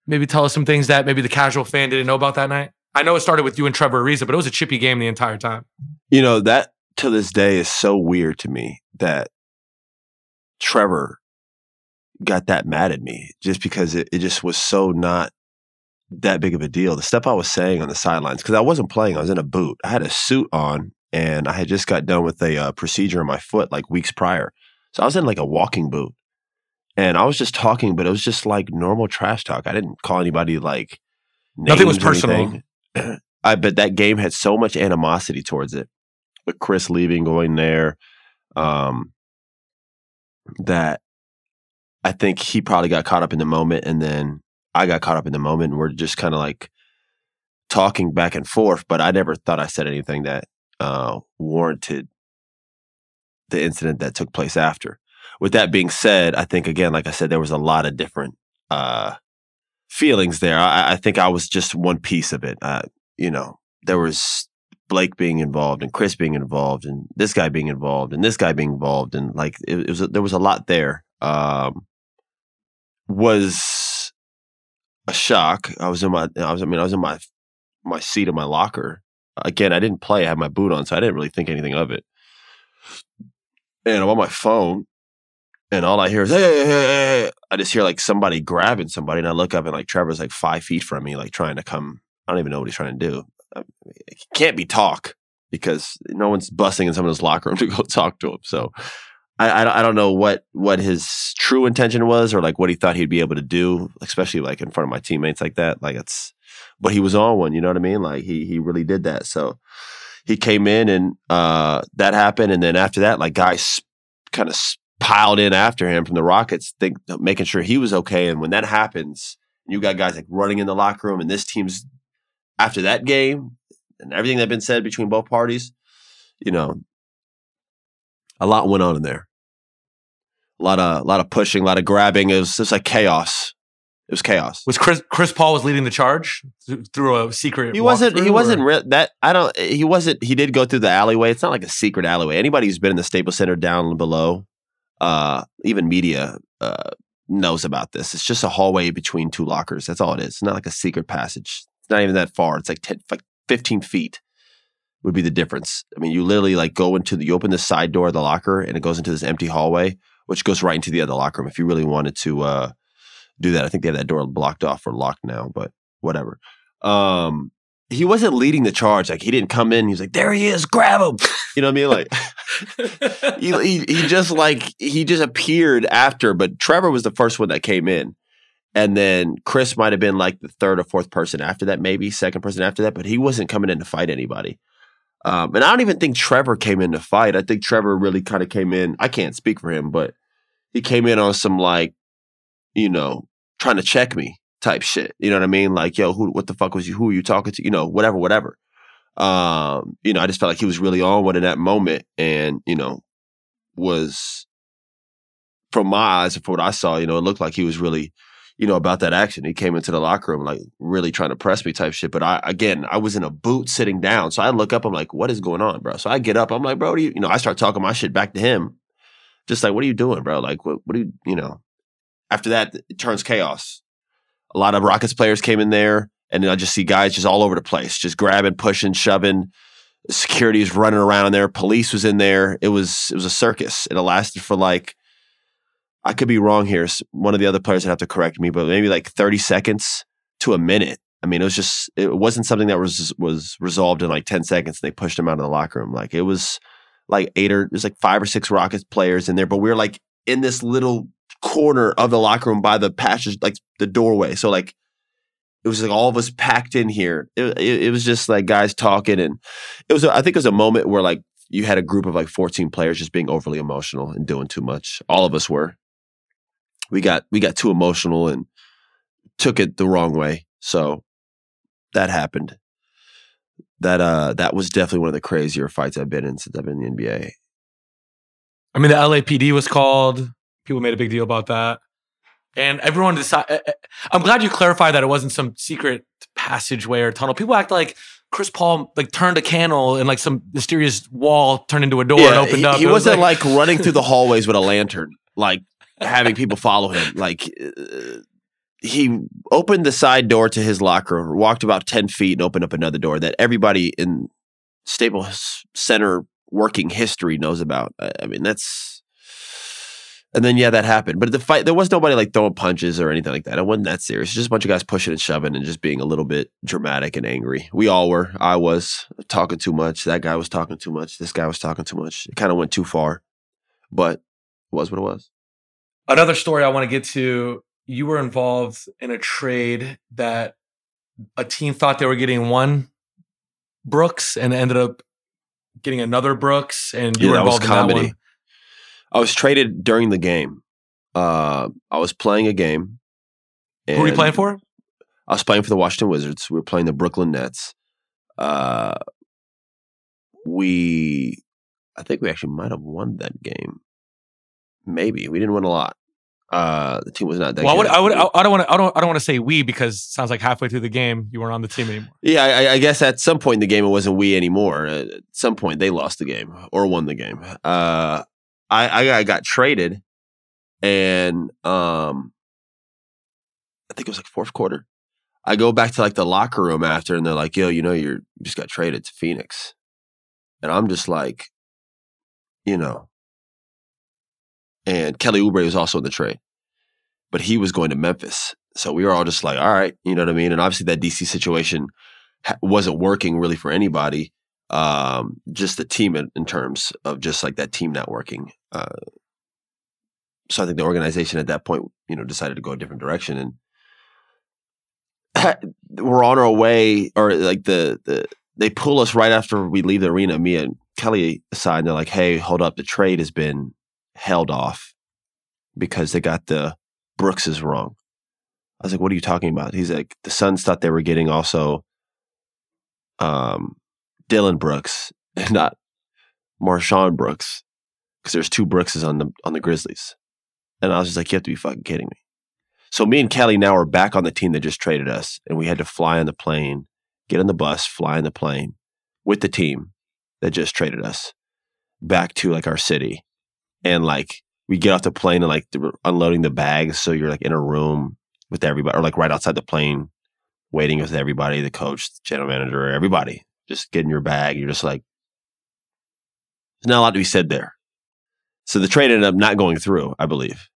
Maybe tell us some things that maybe the casual fan didn't know about that night. I know it started with you and Trevor Ariza, but it was a chippy game the entire time. You know that to this day is so weird to me that Trevor got that mad at me just because it, it just was so not that big of a deal. The stuff I was saying on the sidelines because I wasn't playing, I was in a boot. I had a suit on, and I had just got done with a uh, procedure in my foot like weeks prior. So I was in like a walking boot, and I was just talking, but it was just like normal trash talk. I didn't call anybody like Nothing was personal. I but that game had so much animosity towards it, with Chris leaving, going there, um, that I think he probably got caught up in the moment, and then I got caught up in the moment, and we're just kind of like talking back and forth. But I never thought I said anything that uh, warranted the incident that took place after. With that being said, I think again, like I said, there was a lot of different uh, feelings there. I, I think I was just one piece of it. Uh, you know, there was Blake being involved and Chris being involved and this guy being involved and this guy being involved and like it, it was there was a lot there. Um, was a shock. I was in my I was I mean I was in my my seat in my locker. Again, I didn't play. I had my boot on, so I didn't really think anything of it. And I'm on my phone, and all I hear is hey, hey, hey, hey, hey." I just hear like somebody grabbing somebody, and I look up and like Trevor's like five feet from me, like trying to come. I don't even know what he's trying to do. It can't be talk because no one's busting in someone's locker room to go talk to him. So I, I I don't know what what his true intention was or like what he thought he'd be able to do, especially like in front of my teammates like that. Like it's, but he was on one. You know what I mean? Like he he really did that. So he came in and uh that happened, and then after that, like guys kind of piled in after him from the Rockets, think making sure he was okay. And when that happens, you got guys like running in the locker room, and this team's after that game and everything that had been said between both parties, you know, a lot went on in there. A lot of a lot of pushing, a lot of grabbing. It was just like chaos. It was chaos. Was Chris Chris Paul was leading the charge through a secret? He wasn't. He wasn't re- that. I don't. He wasn't. He did go through the alleyway. It's not like a secret alleyway. Anybody who's been in the Staples Center down below, uh, even media, uh, knows about this. It's just a hallway between two lockers. That's all it is. It's not like a secret passage. It's not even that far. It's like 10, like fifteen feet would be the difference. I mean, you literally like go into the. You open the side door of the locker, and it goes into this empty hallway, which goes right into the other locker room. If you really wanted to uh, do that, I think they have that door blocked off or locked now, but whatever. Um, he wasn't leading the charge. Like he didn't come in. He was like, "There he is, grab him." You know what I mean? Like he, he he just like he just appeared after. But Trevor was the first one that came in, and then Chris might have been like the third or fourth person after that, maybe second person after that. But he wasn't coming in to fight anybody. Um, and I don't even think Trevor came in to fight. I think Trevor really kind of came in. I can't speak for him, but he came in on some like, you know, trying to check me type shit. You know what I mean? Like, yo, who, what the fuck was you? Who are you talking to? You know, whatever, whatever. Um, you know, I just felt like he was really on one in that moment, and you know, was from my eyes and from what I saw, you know, it looked like he was really, you know, about that action. He came into the locker room like really trying to press me type shit. But I again, I was in a boot sitting down, so I look up. I'm like, what is going on, bro? So I get up. I'm like, bro, you, you know, I start talking my shit back to him, just like, what are you doing, bro? Like, what, what are you, you know? After that, it turns chaos. A lot of Rockets players came in there, and I just see guys just all over the place, just grabbing, pushing, shoving. Security was running around in there. Police was in there. It was it was a circus, it lasted for like I could be wrong here. One of the other players would have to correct me, but maybe like thirty seconds to a minute. I mean, it was just it wasn't something that was was resolved in like ten seconds. And They pushed him out of the locker room. Like it was like eight or it was like five or six Rockets players in there, but we were like in this little corner of the locker room by the passage, like the doorway. So like it was like all of us packed in here. It, it, it was just like guys talking, and it was. I think it was a moment where like you had a group of like 14 players just being overly emotional and doing too much. All of us were. We got we got too emotional and took it the wrong way. So that happened. That uh that was definitely one of the crazier fights I've been in since I've been in the NBA. I mean, the LAPD was called. People made a big deal about that. And everyone decided. I'm glad you clarified that it wasn't some secret passageway or tunnel. People act like Chris Paul like turned a candle and like some mysterious wall turned into a door and opened he, up. He It was wasn't like, running through the hallways with a lantern, like having people follow him. Like uh, he opened the side door to his locker room, walked about 10 feet and opened up another door that everybody in Staples Center working history knows about. I, I mean, that's and then yeah, that happened. But the fight, there was nobody like throwing punches or anything like that. It wasn't that serious. Just a bunch of guys pushing and shoving and just being a little bit dramatic and angry. We all were. I was talking too much. That guy was talking too much. This guy was talking too much. It kind of went too far, but it was what it was. another story I want to get to. You were involved in a trade that a team thought they were getting one Brooks and ended up getting another Brooks, and you Yeah, were that was involved in that comedy. one. I was traded during the game. Uh, I was playing a game. Who were you playing for? I was playing for the Washington Wizards. We were playing the Brooklyn Nets. Uh, we, I think we actually might have won that game. Maybe we didn't win a lot. Uh, the team was not that Well, I would, good. I would, I don't want to, I don't, I don't want to say we because it sounds like halfway through the game you weren't on the team anymore. Yeah, I, I guess at some point in the game it wasn't we anymore. At some point they lost the game or won the game. Uh, I, I got traded, and um, I think it was like fourth quarter. I go back to like the locker room after, and they're like, "Yo, you know, you're you just got traded to Phoenix," and I'm just like, you know. And Kelly Oubre was also in the trade, but he was going to Memphis, so we were all just like, "All right," you know what I mean. And obviously that DC situation wasn't working really for anybody. Um, just the team in, in terms of just like that team not working. Uh, so I think the organization at that point, you know, decided to go a different direction, and we're on our way, or like the the they pull us right after we leave the arena. Me and Kelly aside, and they're like, "Hey, hold up, the trade has been held off because they got the Brookses wrong." I was like, "What are you talking about?" He's like, "The Suns thought they were getting also." um, Dillon Brooks not MarShon Brooks because there's two Brookses on the on the Grizzlies, and I was just like, you have to be fucking kidding me. So me and Kelly now are back on the team that just traded us, and we had to fly on the plane, get on the bus, fly on the plane with the team that just traded us back to like our city, and like we get off the plane and like unloading the bags, so you're like in a room with everybody, or like right outside the plane, waiting with everybody, the coach, the general manager, everybody, just get in your bag. You're just like, there's not a lot to be said there. So the trade ended up not going through, I believe.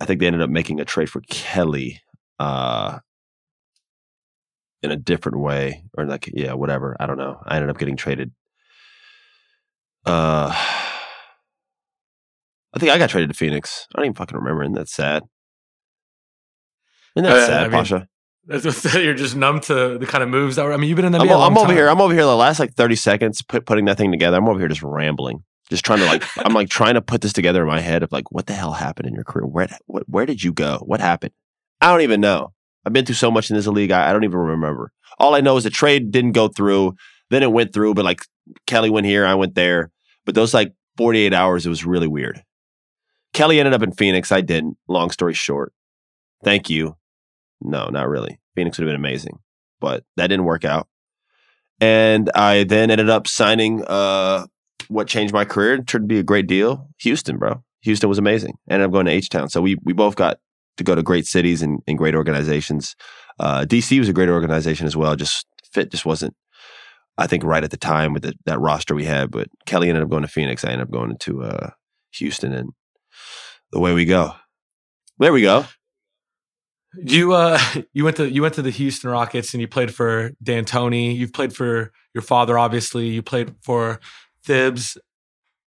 I think they ended up making a trade for Kelly. Uh, in a different way or like yeah whatever i don't know i ended up getting traded uh i think i got traded to phoenix i don't even fucking remember and that's sad and that's Uh, sad I mean, Pausha You're just numb to the kind of moves that were. I mean, you've been in the I'm, I'm over here i'm over here the last like 30 seconds put, putting that thing together. I'm over here just rambling just trying to like i'm like trying to put this together in my head of like what the hell happened in your career? Where what, where did you go? What happened? I don't even know. I've been through so much in this league I, I don't even remember. All i know is the trade didn't go through then it went through but like kelly went here i went there. But those like 48 hours it was really weird. Kelly ended up in phoenix i didn't long story short. Thank you no not really phoenix would have been amazing but that didn't work out and I then ended up signing uh, what changed my career. It turned to be a great deal. Houston, bro. Houston was amazing. Ended up going to H Town. So we we both got to go to great cities and, and great organizations. Uh, DC was a great organization as well. Just fit just wasn't, I think, right at the time with the, that roster we had. But Kelly ended up going to Phoenix. I ended up going to uh, Houston, and the way we go. There we go. You uh you went to you went to the Houston Rockets and you played for D'Antoni. You've played for your father, obviously. You played for Thibs.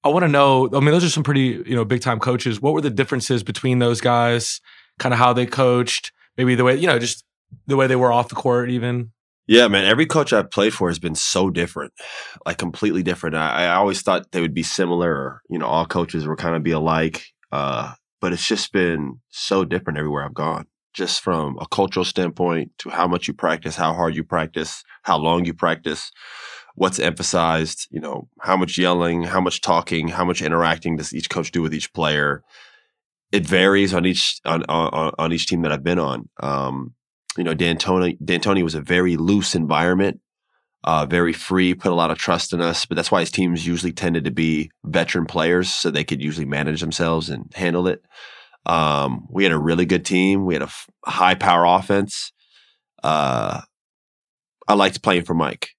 I want to know. I mean, those are some pretty you know big time coaches. What were the differences between those guys? Kind of how they coached, maybe the way you know, just the way they were off the court, even. Yeah, man. Every coach I've played for has been so different, like completely different. I, I always thought they would be similar, or you know, all coaches would kind of be alike. Uh, but it's just been so different everywhere I've gone. Just from a cultural standpoint to how much you practice, how hard you practice, how long you practice, what's emphasized. You know, how much yelling, how much talking, how much interacting does each coach do with each player. It varies on each on on, on each team that I've been on. Um, you know, D'Antoni, D'Antoni was a very loose environment, uh, very free, put a lot of trust in us. But that's why his teams usually tended to be veteran players, so they could usually manage themselves and handle it. Um, we had a really good team. We had a f- high power offense. Uh, I liked playing for Mike.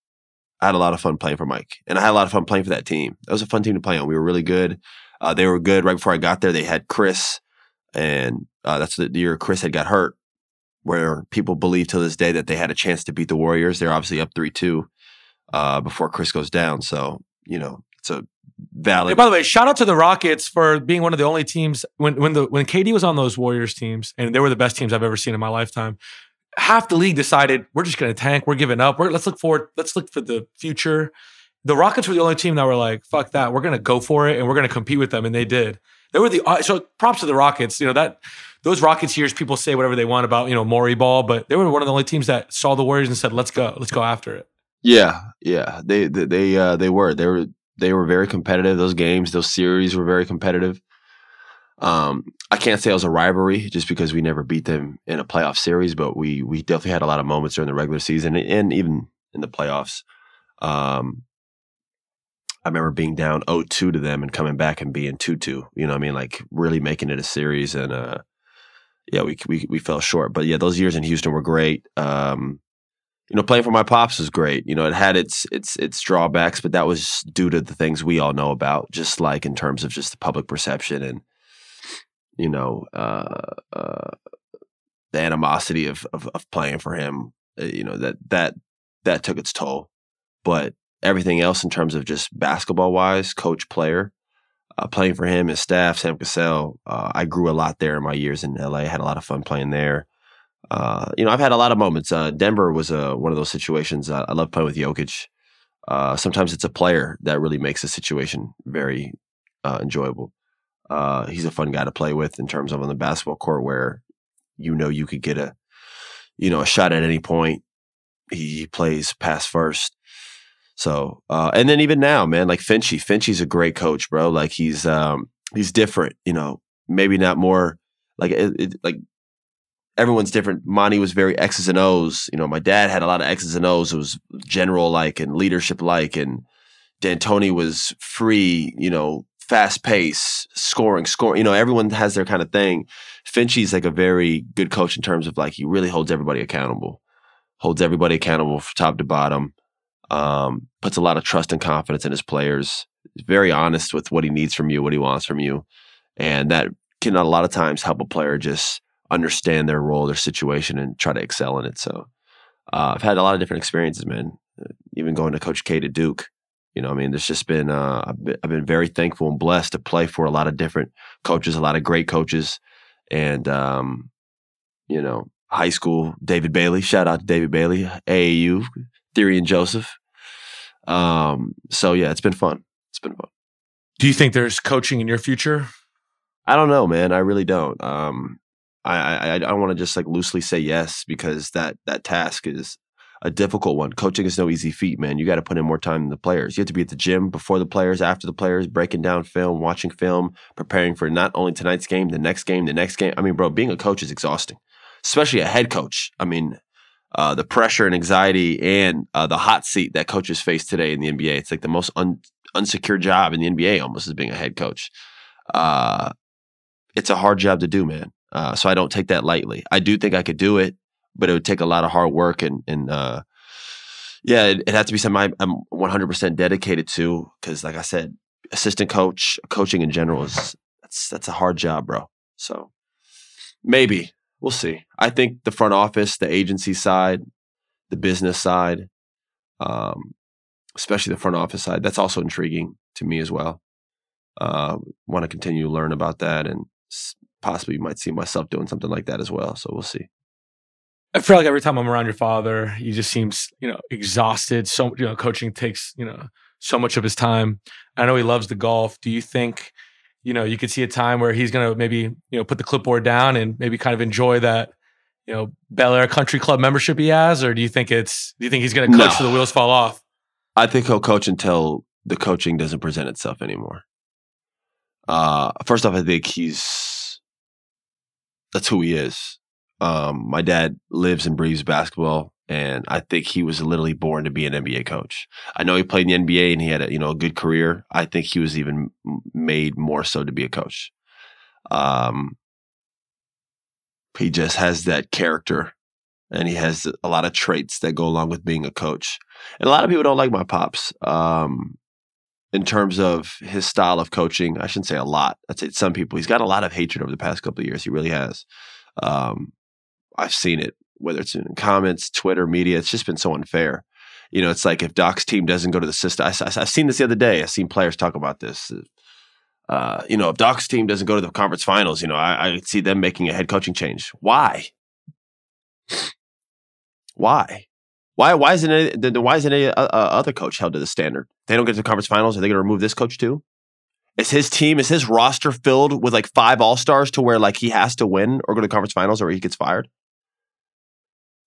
I had a lot of fun playing for Mike, and I had a lot of fun playing for that team. That was a fun team to play on. We were really good. Uh, they were good right before I got there. They had Chris, and uh, that's the year Chris had got hurt where people believe to this day that they had a chance to beat the Warriors. They're obviously up 3 2 uh, before Chris goes down. So, you know, it's a Hey, valid. by the way, shout out to the Rockets for being one of the only teams when when the when KD was on those Warriors teams, and they were the best teams I've ever seen in my lifetime. Half the league decided we're just going to tank. We're giving up. We're, let's look forward. Let's look for the future. The Rockets were the only team that were like, "Fuck that. We're going to go for it, and we're going to compete with them." And they did. They were the uh, so props to the Rockets. You know that those Rockets years, people say whatever they want about you know Morey Ball, but they were one of the only teams that saw the Warriors and said, "Let's go. Let's go after it." yeah, yeah. They, they, they, uh, they were. They were, they were very competitive. Those games, those series were very competitive. Um, I can't say it was a rivalry just because we never beat them in a playoff series, but we we definitely had a lot of moments during the regular season and even in the playoffs. Um, I remember being down 0-2 to them and coming back and being 2-2. You know what I mean? Like really making it a series and uh yeah, we we we fell short. But yeah, those years in Houston were great. Um you know, playing for my pops was great. You know, it had its its its drawbacks, but that was due to the things we all know about, just like in terms of just the public perception and you know, uh, uh, the animosity of, of of playing for him. Uh, you know that that that took its toll, but everything else in terms of just basketball wise, coach, player, uh, playing for him, his staff, Sam Cassell, uh, I grew a lot there in my years in LA. Had a lot of fun playing there. Uh, you know, I've had a lot of moments. Uh, Denver was uh, one of those situations. I love playing with Jokic. Uh, sometimes it's a player that really makes a situation very uh, enjoyable. He's a fun guy to play with in terms of on the basketball court where you know you could get a you know a shot at any point. He, plays pass first. So and then even now, man, like Finchy, Finchy's a great coach, bro. Like he's um he's different, you know, maybe not more like it, it, like everyone's different. Monty was very X's and O's. You know, my dad had a lot of X's and O's. It was general like and leadership like, and D'Antoni was free. You know, fast pace, scoring, scoring. You know, everyone has their kind of thing. Finchy's like a very good coach in terms of like he really holds everybody accountable, holds everybody accountable from top to bottom. Um, puts a lot of trust and confidence in his players. Very honest with what he needs from you, what he wants from you, and that can a lot of times help a player just understand their role, their situation, and try to excel in it. So, uh, I've had a lot of different experiences, man. Uh, even going to Coach K to Duke, you know, I mean, there's just been, uh, I've been I've been very thankful and blessed to play for a lot of different coaches, a lot of great coaches, and um, you know, high school David Bailey. Shout out to David Bailey, AAU, Theory and Joseph. Um, so yeah, it's been fun. It's been fun. Do you think there's coaching in your future? I don't know, man. I really don't. Um, I I, I want to just like loosely say yes because that that task is a difficult one. Coaching is no easy feat, man. You got to put in more time than the players. You have to be at the gym before the players, after the players, breaking down film, watching film, preparing for not only tonight's game, the next game, the next game. I mean, bro, being a coach is exhausting, especially a head coach. I mean, uh, the pressure and anxiety and uh, the hot seat that coaches face today in the NBA. It's like the most un- unsecure job in the NBA, almost as being a head coach. Uh, it's a hard job to do, man. Uh, so I don't take that lightly. I do think I could do it, but it would take a lot of hard work and and uh, yeah, it, it has to be something I'm 100 percent dedicated to because, like I said, assistant coach, coaching in general is that's that's a hard job, bro. So maybe we'll see. I think the front office, the agency side, the business side, um, especially the front office side, that's also intriguing to me as well. Uh, Want to continue to learn about that and possibly might see myself doing something like that as well. So we'll see. I feel like every time I'm around your father, he just seems, you know, exhausted. So, you know, coaching takes, you know, so much of his time. I know he loves the golf. Do you think, you know, you could see a time where he's going to maybe, you know, put the clipboard down and maybe kind of enjoy that, you know, Bel Air Country Club membership he has? Or do you think it's, do you think he's going to coach no. till the wheels fall off? I think he'll coach until the coaching doesn't present itself anymore. Uh, first off, I think he's, that's who he is. Um, my dad lives and breathes basketball, and I think he was literally born to be an NBA coach. I know he played in the NBA and he had a you know a good career. I think he was even made more so to be a coach. Um, he just has that character, and he has a lot of traits that go along with being a coach. And a lot of people don't like my pops. Um, in terms of his style of coaching, I shouldn't say a lot. I'd say some people. He's got a lot of hatred over the past couple of years. He really has. Um, I've seen it, whether it's in comments, Twitter, media. It's just been so unfair. You know, it's like if Doc's team doesn't go to the system. I, have seen this the other day. I've seen players talk about this. Uh, you know, if Doc's team doesn't go to the conference finals, you know, I, I see them making a head coaching change. Why? Why? Why? Why isn't any, why isn't any uh, uh, other coach held to the standard? They don't get to the conference finals. Are they going to remove this coach too? Is his team is his roster filled with like five all stars to where like he has to win or go to the conference finals or he gets fired?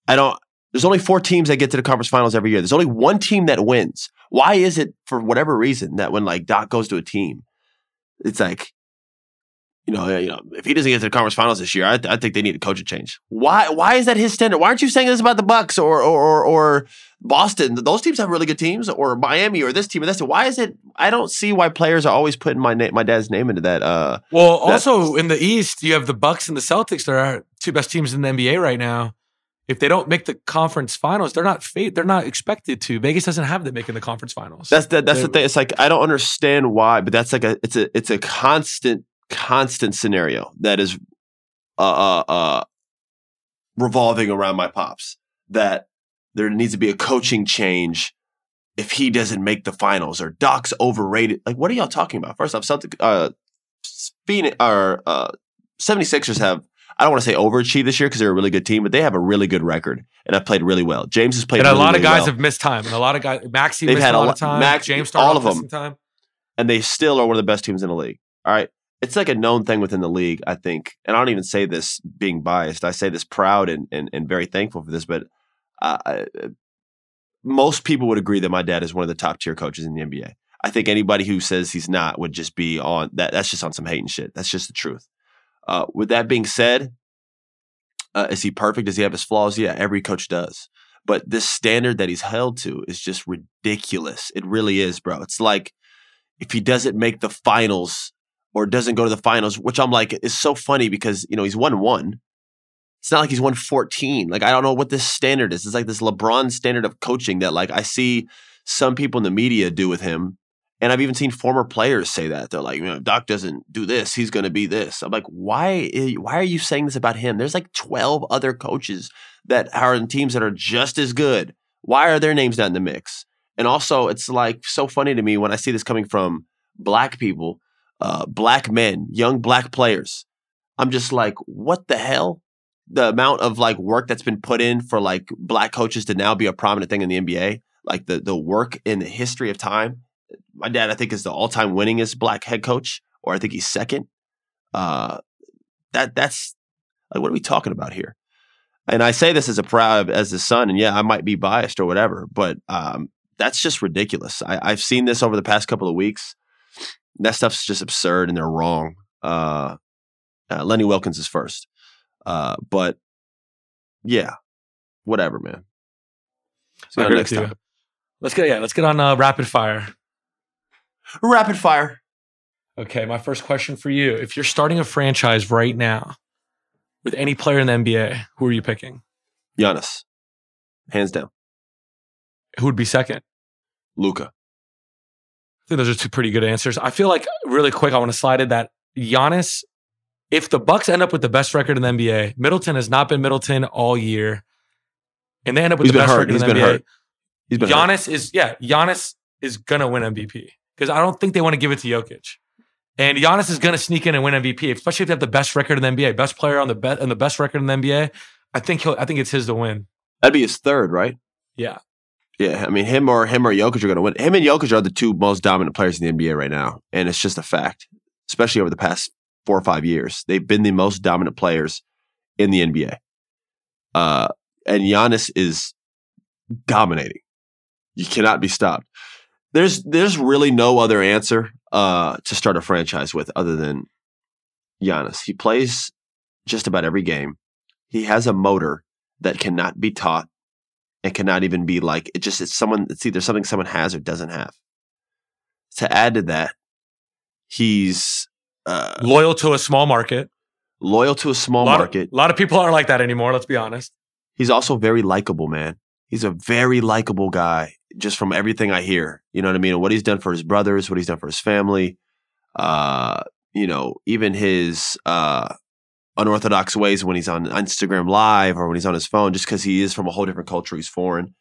I don't. There's only four teams that get to the conference finals every year. There's only one team that wins. Why is it for whatever reason that when like Doc goes to a team, it's like, you know, you know, if he doesn't get to the conference finals this year, I, I think they need a coaching change. Why? Why is that his standard? Why aren't you saying this about the Bucks or or or, or Boston? Those teams have really good teams, or Miami, or this team, or this team. Why is it? I don't see why players are always putting my name, my dad's name into that. Uh, well, that, also in the East, you have the Bucks and the Celtics. There are two best teams in the NBA right now if they don't make the conference finals, they're not fate. They're not expected to. Vegas doesn't have them making the conference finals. That's the, that's the thing. It's like I don't understand why, but that's like a it's a it's a constant constant scenario that is uh uh, uh revolving around my pops. That there needs to be a coaching change if he doesn't make the finals or Doc's overrated. Like, what are y'all talking about? First off, Celtic, uh, Phoenix, or uh, 76ers have I don't want to say overachieved this year because they're a really good team, but they have a really good record and have played really well. James has played. And really, a lot really of guys well. have missed time, and a lot of guys. Maxey They've missed had a lot of time. Max, James all of them, time. and they still are one of the best teams in the league. All right, it's like a known thing within the league, I think, and I don't even say this being biased. I say this proud and and, and very thankful for this, but uh, I, most people would agree that my dad is one of the top tier coaches in the NBA. I think anybody who says he's not would just be on that. That's just on some hating shit. That's just the truth. Uh, with that being said, uh, is he perfect? Does he have his flaws? Yeah, every coach does. But this standard that he's held to is just ridiculous. It really is, bro. It's like if he doesn't make the finals or doesn't go to the finals, which I'm like, is so funny because, you know, he's won one. It's not like he's won 14. Like, I don't know what this standard is. It's like this LeBron standard of coaching that, like, I see some people in the media do with him. And I've even seen former players say that. They're like, you know, Doc doesn't do this, he's going to be this. I'm like, why? Why are you saying this about him? There's like 12 other coaches that are in teams that are just as good. Why are their names not in the mix? And also, it's like so funny to me when I see this coming from black people, uh, black men, young black players. I'm just like, what the hell? The amount of like work that's been put in for like black coaches to now be a prominent thing in the NBA, like the the work in the history of time my dad, I think, is the all-time winningest black head coach, or I think he's second. Uh, that that's like, what are we talking about here? And I say this as a proud as a son, and yeah, I might be biased or whatever, but um, that's just ridiculous. I, I've seen this over the past couple of weeks. That stuff's just absurd, and they're wrong. Uh, uh, Lenny Wilkens is first, uh, but yeah, whatever, man. So next time. Let's get yeah, let's get on uh, rapid fire. Rapid fire. Okay, my first question for you: If you're starting a franchise right now with any player in the NBA, who are you picking? Giannis, hands down. Who would be second? Luka. I think those are two pretty good answers. I feel like really quick, I want to slide in that Giannis. If the Bucks end up with the best record in the NBA, Middleton has not been Middleton all year, and they end up with He's the best hurt. record He's in the been NBA. hurt. He's been Giannis is yeah, Giannis is gonna win MVP because I don't think they want to give it to Jokic. And Giannis is gonna sneak in and win MVP, especially if they have the best record in the NBA, best player on the best and the best record in the NBA. I think he'll. I think it's his to win. That'd be his third, right? Yeah. Yeah, I mean him or him or Jokic are going to win. Him and Jokic are the two most dominant players in the NBA right now, and it's just a fact. Especially over the past four or five years, they've been the most dominant players in the NBA. Uh, and Giannis is dominating. You cannot be stopped. There's there's really no other answer uh, to start a franchise with other than Giannis. He plays just about every game. He has a motor that cannot be taught and cannot even be like it just it's someone it's either something someone has or doesn't have. To add to that, he's uh, Loyal to a small market. loyal to a small a market. Of, a lot of people aren't like that anymore. Let's be honest. He's also very likable, man. He's a very likable guy, just from everything I hear. You know what I mean? And what he's done for his brothers, what he's done for his family, uh, you know, even his uh, unorthodox ways when he's on Instagram Live or when he's on his phone, just because he is from a whole different culture. He's foreign.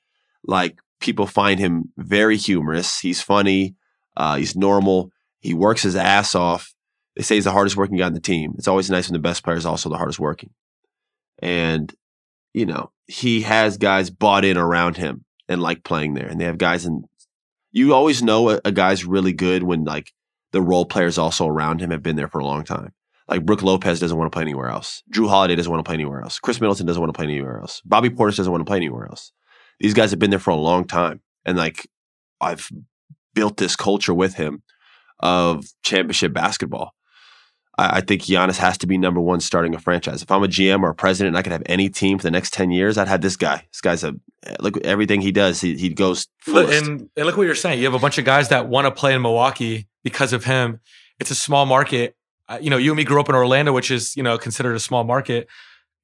Like people find him very humorous. He's funny. Uh, he's normal. He works his ass off. They say he's the hardest working guy on the team. It's always nice when the best player is also the hardest working. And you know, he has guys bought in around him and like playing there. And they have guys in you always know a, a guy's really good when like the role players also around him have been there for a long time. Like Brook Lopez doesn't want to play anywhere else. Jrue Holiday doesn't want to play anywhere else. Khris Middleton doesn't want to play anywhere else. Bobby Portis doesn't want to play anywhere else. These guys have been there for a long time. And like I've built this culture with him of championship basketball. I, I think Giannis has to be number one starting a franchise. If I'm a GM or a president and I could have any team for the next 10 years, I'd have this guy. This guy's a look everything he does. He, he goes Look, and, and look what you're saying. You have a bunch of guys that want to play in Milwaukee because of him. It's a small market. You know, you and me grew up in Orlando, which is you know considered a small market.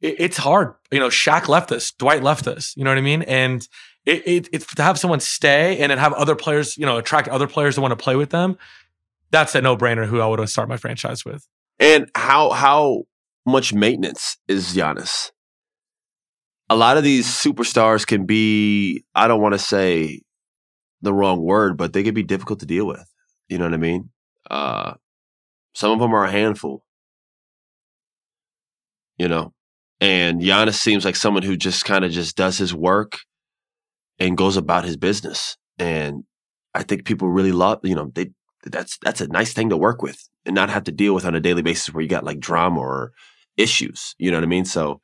It, it's hard. You know, Shaq left us. Dwight left us. You know what I mean? And it, it, it's to have someone stay and then have other players. You know, attract other players that want to play with them. That's a no brainer. Who I would start my franchise with. And how how much maintenance is Giannis? A lot of these superstars can be, I don't want to say the wrong word, but they can be difficult to deal with. You know what I mean? Uh, some of them are a handful. You know, and Giannis seems like someone who just kind of just does his work and goes about his business. And I think people really love, you know, they that's that's a nice thing to work with and not have to deal with on a daily basis where you got like drama or issues. You know what I mean? So,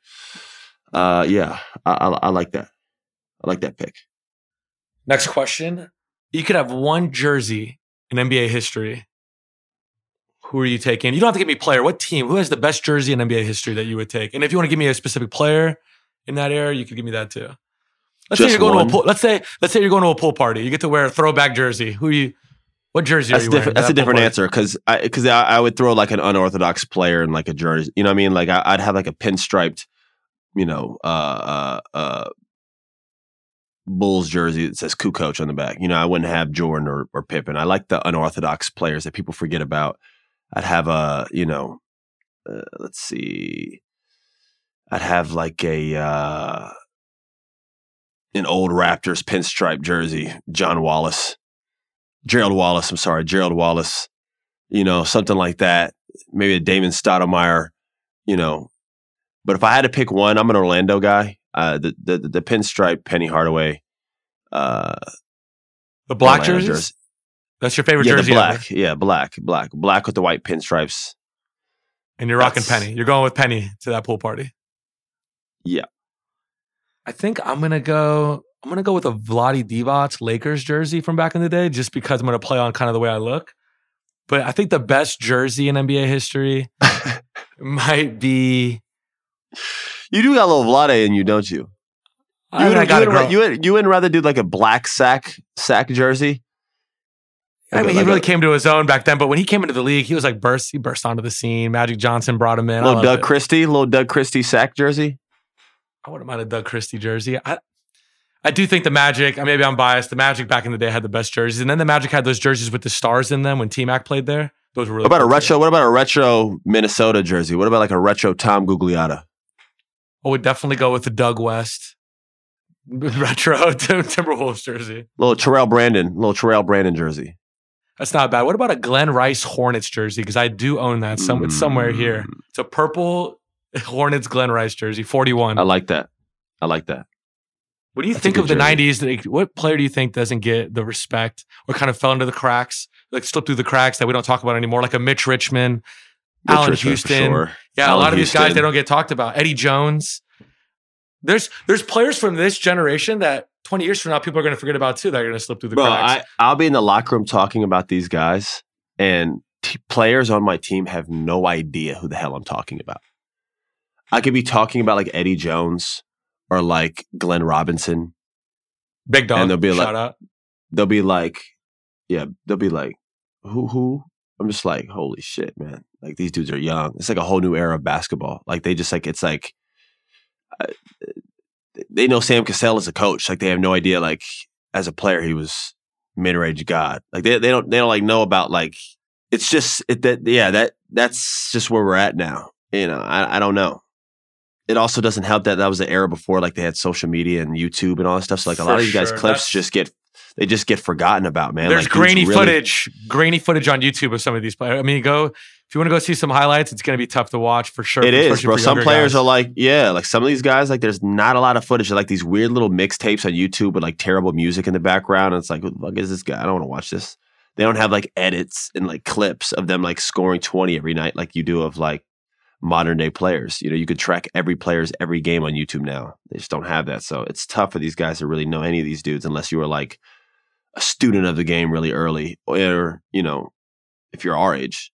uh, yeah, I, I, I like that. I like that pick. Next question. You could have one jersey in NBA history. Who are you taking? You don't have to give me player. What team? Who has the best jersey in NBA history that you would take? And if you want to give me a specific player in that era, you could give me that too. Let's say you're going one? to a pool. Let's say let's say you're going to a pool party. You get to wear a throwback jersey. Who you? What jersey That's are you wearing? That's to a different answer because I because I, I would throw like an unorthodox player in like a jersey. You know what I mean? Like I, I'd have like a pinstriped, you know, uh, uh, uh, Bulls jersey that says "Kukoc" on the back. You know, I wouldn't have Jordan or, or Pippen. I like the unorthodox players that people forget about. I'd have a, you know, uh, let's see, I'd have like a uh, an old Raptors pinstripe jersey, John Wallace, Gerald Wallace. I'm sorry, Gerald Wallace. You know, something like that. Maybe a Damon Stoudamire. You know, but if I had to pick one, I'm an Orlando guy. Uh, the, the the pinstripe Penny Hardaway. Uh, The black jerseys? Jersey. That's your favorite Yeah, jersey the ever. black. Yeah, black, black, black with the white pinstripes. And you're rocking That's- Penny. You're going with Penny to that pool party. Yeah. I think I'm gonna go. I'm gonna go with a Vlade Divac Lakers jersey from back in the day, just because I'm gonna play on kind of the way I look. But I think the best jersey in NBA history might be. You do got a little Vlade in you, don't you? I, You would, I gotta you, would, you, would, you wouldn't rather do like a black sack sack jersey? I mean, he really came to his own back then. But when he came into the league, he was like burst. He burst onto the scene. Magic Johnson brought him in. Little Doug it. Christie, little Doug Christie sack jersey. I wouldn't mind a Doug Christie jersey. I, I do think the Magic. uh, Maybe I'm biased. The Magic back in the day had the best jerseys, and then the Magic had those jerseys with the stars in them when T Mac played there. Those were really What about a cool, too. retro? What about a retro Minnesota jersey? What about like a retro Tom Gugliotta? I would definitely go with the Doug West retro Timberwolves jersey. Little Terrell Brandon, little Terrell Brandon jersey. That's not bad. What about a Glen Rice Hornets jersey? Because I do own that. Some, It's somewhere here. Mm, It's a purple Hornets Glen Rice jersey, 41. I like that. I like that. What do you That's think of the jersey. 90s? What player do you think doesn't get the respect or kind of fell into the cracks, like slipped through the cracks that we don't talk about anymore? Like a Mitch Richmond, Mitch Allen Richmond Houston. sure. Yeah, a lot of these guys they don't get talked about. Eddie Jones. There's there's players from this generation that 20 years from now people are going to forget about too. That are going to slip through the Bro, cracks. I, I'll be in the locker room talking about these guys, and t- players on my team have no idea who the hell I'm talking about. I could be talking about like Eddie Jones or like Glenn Robinson. Big dog. and they'll be like- out. They'll be like, yeah, they'll be like, who, who? I'm just like, holy shit, man. Like these dudes are young. It's like a whole new era of basketball. Like they just like, it's like, uh, they know Sam Cassell as a coach. Like they have no idea, like as a player, he was mid-range god. Like they, they don't, they don't like know about like, it's just, it, that, yeah, that, that's just where we're at now. You know, I, I don't know. It also doesn't help that that was the era before like they had social media and YouTube and all that stuff. So like a lot of these guys' clips That's- just get they just get forgotten about, man. There's Like, grainy really- footage, grainy footage on YouTube of some of these players. I mean, go if you want to go see some highlights, it's going to be tough to watch for sure. It is, bro. Some players guys. are like, yeah, like some of these guys, like there's not a lot of footage. They're like these weird little mixtapes on YouTube with like terrible music in the background. And it's like, who the fuck is this guy? I don't want to watch this. They don't have like edits and like clips of them like scoring 20 every night like you do of like modern day players. You know, you could track every player's every game on YouTube now. They just don't have that. So it's tough for these guys to really know any of these dudes unless you were like a student of the game really early or, you know, if you're our age,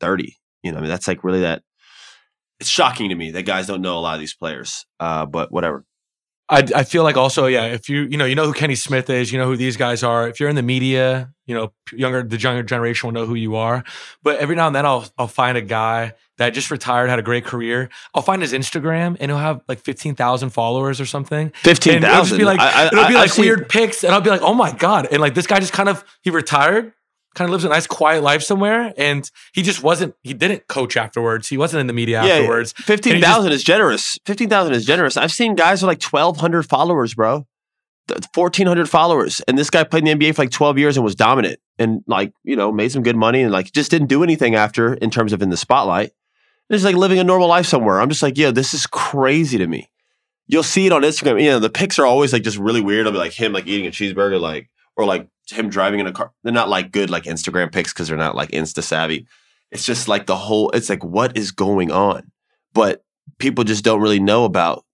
30. You know, I mean, that's like really that. It's shocking to me that guys don't know a lot of these players. Uh, but whatever. I, I feel like also, yeah, if you, you know, you know who Kenny Smith is, you know who these guys are. If you're in the media, you know, younger, the younger generation will know who you are. But every now and then I'll, I'll find a guy that just retired, had a great career. I'll find his Instagram and he'll have like 15,000 followers or something. Fifteen And it'll be like, I, I, it'll be like I've seen- weird pics. And I'll be like, oh my God. And like this guy just kind of, he retired, kind of lives a nice quiet life somewhere. And he just wasn't, he didn't coach afterwards. He wasn't in the media Yeah, afterwards. Fifteen thousand is generous. Fifteen thousand is generous. I've seen guys with like twelve hundred followers, bro. Fourteen hundred followers, and this guy played in the NBA for like twelve years and was dominant, and like you know made some good money, and like just didn't do anything after in terms of in the spotlight. Just like living a normal life somewhere. I'm just like, yo, this is crazy to me. You'll see it on Instagram. You know, the pics are always like just really weird. I'll be like him like eating a cheeseburger, like or like him driving in a car. They're not like good like Instagram pics because they're not like Insta savvy. It's just like the whole. It's like what is going on, but people just don't really know about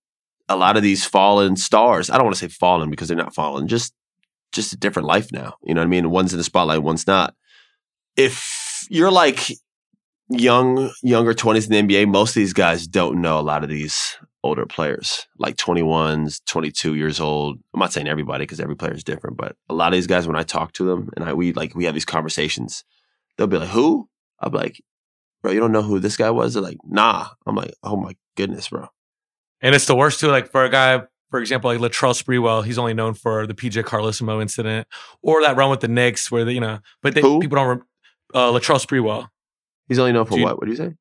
a lot of these fallen stars. I don't want to say fallen because they're not fallen. Just just a different life now. You know what I mean? One's in the spotlight, one's not. If you're like young, younger 20s in the NBA, most of these guys don't know a lot of these older players, like 21s, 22 years old. I'm not saying everybody because every player is different, but a lot of these guys, when I talk to them and I we like we have these conversations, they'll be like, "Who?" I'll be like, "Bro, you don't know who this guy was?" They're like, "Nah." I'm like, "Oh my goodness, bro." And it's the worst too. Like for a guy for example, like Latrell Sprewell, he's only known for the PJ Carlesimo incident or that run with the Knicks where they, you know, but they, people don't. Rem- uh, Latrell Sprewell. He's only known for you- what? What do you say?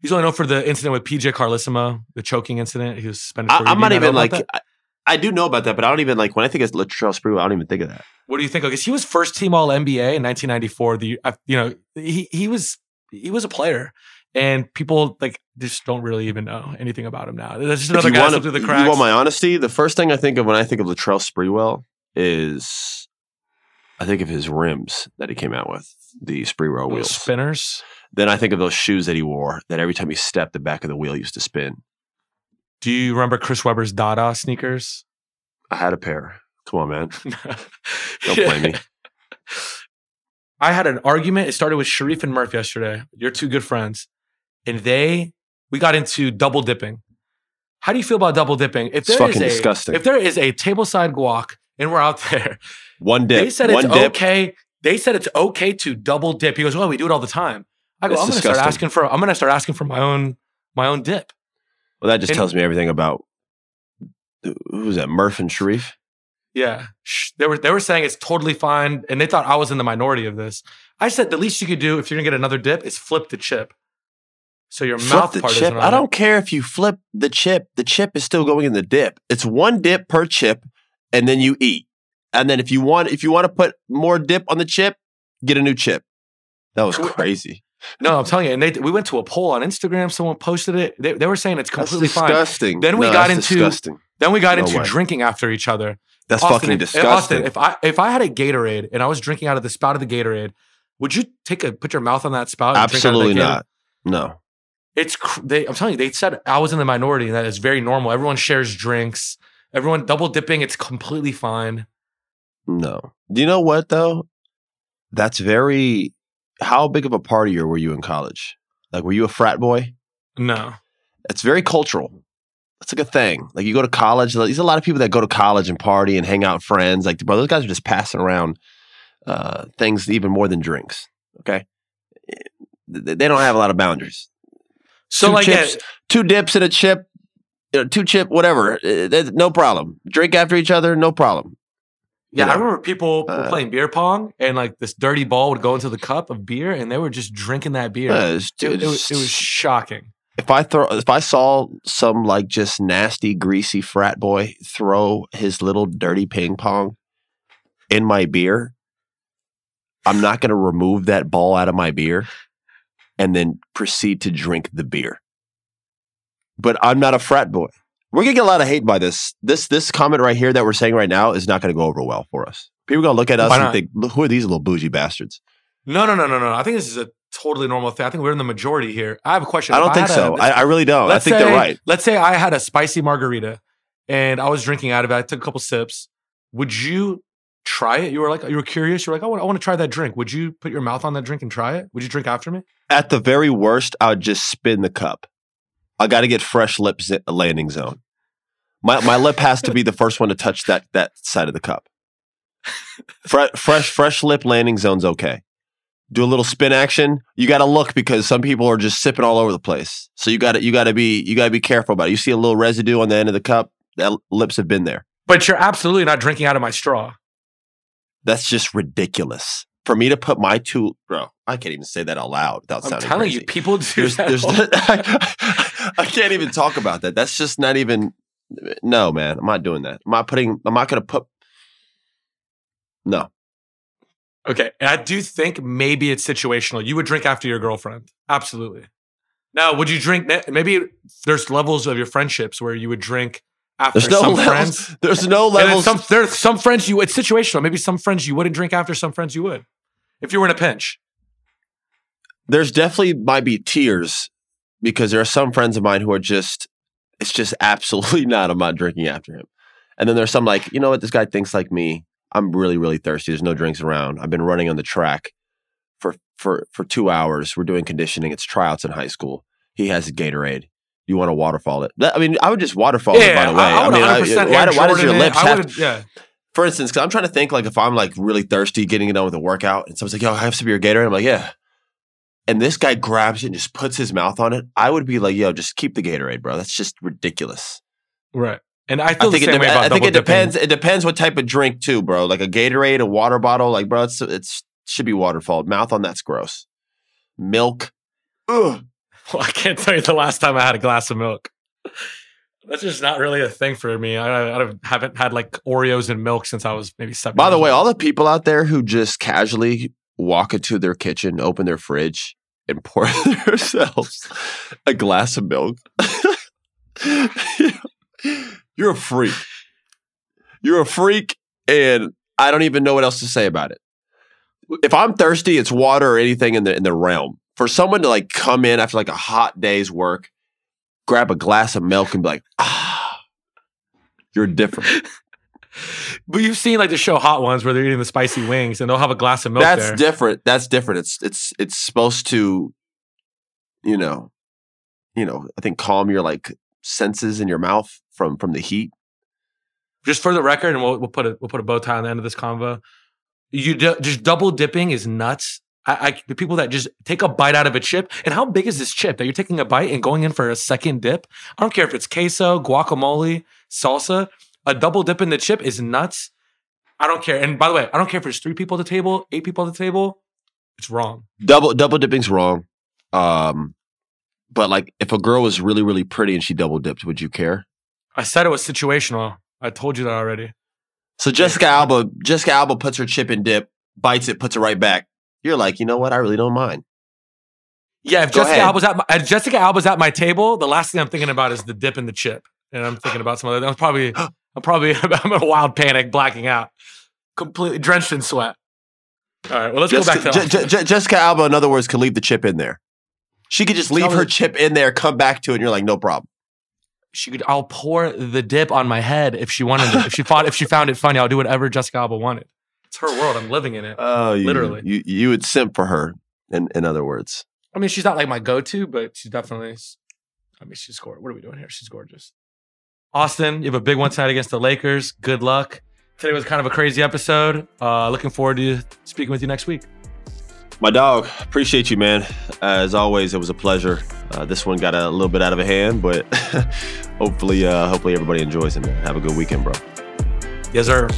He's only known for the incident with PJ Carlesimo, the choking incident. He was suspended. For I, I'm not Do you know even like. I, I do know about that, but I don't even like when I think of Latrell Sprewell. I don't even think of that. What do you think? Because he was first team All NBA in 1994. The uh, you know he he was he was a player, and people like just don't really even know anything about him now. There's just another guy slipped through the cracks. you want my honesty? The first thing I think of when I think of Latrell Sprewell is I think of his rims that he came out with, the Sprewell wheels. spinners. Then I think of those shoes that he wore that every time he stepped, the back of the wheel used to spin. Do you remember Chris Webber's Dada sneakers? I had a pair. Come on, man. Don't blame me. I had an argument. It started with Sharif and Murph yesterday. You're two good friends, and they we got into double dipping. How do you feel about double dipping? If It's there is fucking a, disgusting. If there is a tableside guac and we're out there, One dip. they said one it's dip. okay. They said it's okay to double dip. He goes, "Well, we do it all the time." I go, That's "I'm going to start asking for. I'm going to start asking for my own my own dip." Well, that just And- tells me everything about who was that? Murph and Sharif. Yeah, they were they were saying it's totally fine, and they thought I was in the minority of this. I said the least you could do if you're gonna get another dip is flip the chip, so your Flip mouth the part chip. I don't care if you flip the chip. The chip is still going in the dip. It's one dip per chip, and then you eat. And then if you want, if you want to put more dip on the chip, get a new chip. That was crazy. No, I'm telling you. And they we went to a poll on Instagram. Someone posted it. They, they were saying it's That's completely fine. disgusting. Then we No, got that's into- disgusting. Then we got No into way. drinking after each other. That's Austin, fucking disgusting. Austin, if I if I had a Gatorade and I was drinking out of the spout of the Gatorade, would you take a put your mouth on that spout? and drink out of that Absolutely not. No. It's cr- they. I'm telling you, they said I was in the minority, and that is very normal. Everyone shares drinks. Everyone double dipping. It's completely fine. No. Do you know what though? That's very. How big of a partier were you in college? Like, were you a frat boy? No. It's very cultural. It's like a thing. Like you go to college. There's a lot of people that go to college and party and hang out with friends. Like, bro, those guys are just passing around uh, things even more than drinks. Okay, they don't have a lot of boundaries. So two like, chips, two dips and a chip, you know, two chip, whatever. Uh, no problem. Drink after each other, no problem. Yeah, I remember people were uh, playing beer pong, and like this dirty ball would go into the cup of beer, and they were just drinking that beer. Uh, it, it was, it was shocking. if I throw if I saw some like just nasty greasy frat boy throw his little dirty ping pong in my beer, I'm not going to remove that ball out of my beer and then proceed to drink the beer. But I'm not a frat boy. We're gonna get a lot of hate by this. This this comment right here that we're saying right now is not going to go over well for us. People are gonna look at us and think, "Who are these little bougie bastards?" No, no, no, no, no. I think this is a totally normal thing. I think we're in the majority here. I have a question. I don't think so. a- I, I really don't. I think say, they're right. Let's say I had a spicy margarita and I was drinking out of it. I took a couple sips. Would you try it? You were like, you were curious. You were like, I want, I want to try that drink. Would you put your mouth on that drink and try it? Would you drink after me? At the very worst, I would just spin the cup. I got to get fresh lip zi- landing zone. My my lip has to be the first one to touch that that side of the cup. Fresh fresh fresh lip landing zone's okay. Do a little spin action. You got to look because some people are just sipping all over the place. So you got to you got to be you got to be careful about it. You see a little residue on the end of the cup, that lips have been there. But you're absolutely not drinking out of my straw. That's just ridiculous. For me to put my two, bro, I can't even say that out loud without I'm sounding telling crazy. you, people do there's, that. there's all- I can't even talk about that. That's just not even. No, man, I'm not doing that. I'm not putting. I'm not going to put. No, okay. And I do think maybe it's situational. You would drink after your girlfriend. Absolutely. Now, would you drink? Maybe there's levels of your friendships where you would drink after there's no some levels. friends. There's no levels. some there's some friends you it's situational. Maybe some friends you wouldn't drink after, some friends you would. If you were in a pinch. there's definitely might be tears because there are some friends of mine who are just. It's just absolutely not. I'm not drinking after him. And then there's some like, you know what? This guy thinks like me. I'm really, really thirsty. There's no drinks around. I've been running on the track for for for two hours. We're doing conditioning. It's tryouts in high school. He has a Gatorade. You want to waterfall it? I mean, I would just waterfall it. By the way, I, I would mean, I- 100% why, why does your it. lips have? yeah. For instance, because I'm trying to think like if I'm like really thirsty, getting it done with a workout, and someone's like, "Yo, I have some of your Gatorade." I'm like, "Yeah." And this guy grabs it and just puts his mouth on it. I would be like, "Yo, just keep the Gatorade, bro. That's just ridiculous." Right. And I feel I think, the it, same de- way about I think it dipping. depends. It depends what type of drink too, bro. Like a Gatorade, a water bottle, like bro, it's it's should be waterfall. Mouth on that's gross. Milk. Ugh. Well, I can't tell you the last time I had a glass of milk. That's just not really a thing for me. I, I haven't had like Oreos and milk since I was maybe seven. By the way, old. all the people out there who just casually walk into their kitchen, open their fridge, and pour themselves a glass of milk. You're a freak. You're a freak, and I don't even know what else to say about it. If I'm thirsty, it's water or anything in the in the realm. For someone to like come in after like a hot day's work, grab a glass of milk and be like, ah, you're different. but you've seen like the show Hot Ones where they're eating the spicy wings and they'll have a glass of milk That's there. different. That's different. It's it's it's supposed to, you know, you know. I think calm your like senses in your mouth from from the heat. just for the record, and we'll, we'll put a we'll put a bow tie on the end of this convo. You do, just double dipping is nuts. I, I the people that just take a bite out of a chip, and how big is this chip that you're taking a bite and going in for a second dip? I don't care if it's queso, guacamole, salsa. A double dip in the chip is nuts. I don't care. And by the way, I don't care if there's three people at the table, eight people at the table. It's wrong. Double double dipping's wrong. Um, but like if a girl was really really pretty and she double dipped, would you care? I said it was situational. I told you that already. So Jessica Alba, Jessica Alba puts her chip in dip, bites it, puts it right back. You're like, you know what? I really don't mind. Yeah, if Go Jessica ahead. Alba's at my, if Jessica Alba's at my table, the last thing I'm thinking about is the dip in the chip, and I'm thinking about some other. I'm probably, I'm probably, I'm in a wild panic, blacking out, completely drenched in sweat. All right, well, let's go back to Je- Je- Jessica Alba, in other words, could leave the chip in there. She could just leave Tell her her- chip in there, come back to it, and you're like, no problem. she could. I'll pour the dip on my head if she wanted it. If she thought, if she found it funny, I'll do whatever Jessica Alba wanted. It's her world. I'm living in it. Oh, you, Literally. you you would simp for her. In in other words, I mean, she's not like my go-to, but she's definitely. I mean, she's gorgeous. What are we doing here? She's gorgeous. Austin, you have a big one tonight against the Lakers. Good luck. Today was kind of a crazy episode. Uh, looking forward to speaking with you next week. my dog, appreciate you, man. As always, it was a pleasure. Uh, this one got a little bit out of a hand, but hopefully, uh, hopefully everybody enjoys it. Man. Have a good weekend, bro. Yes, sir.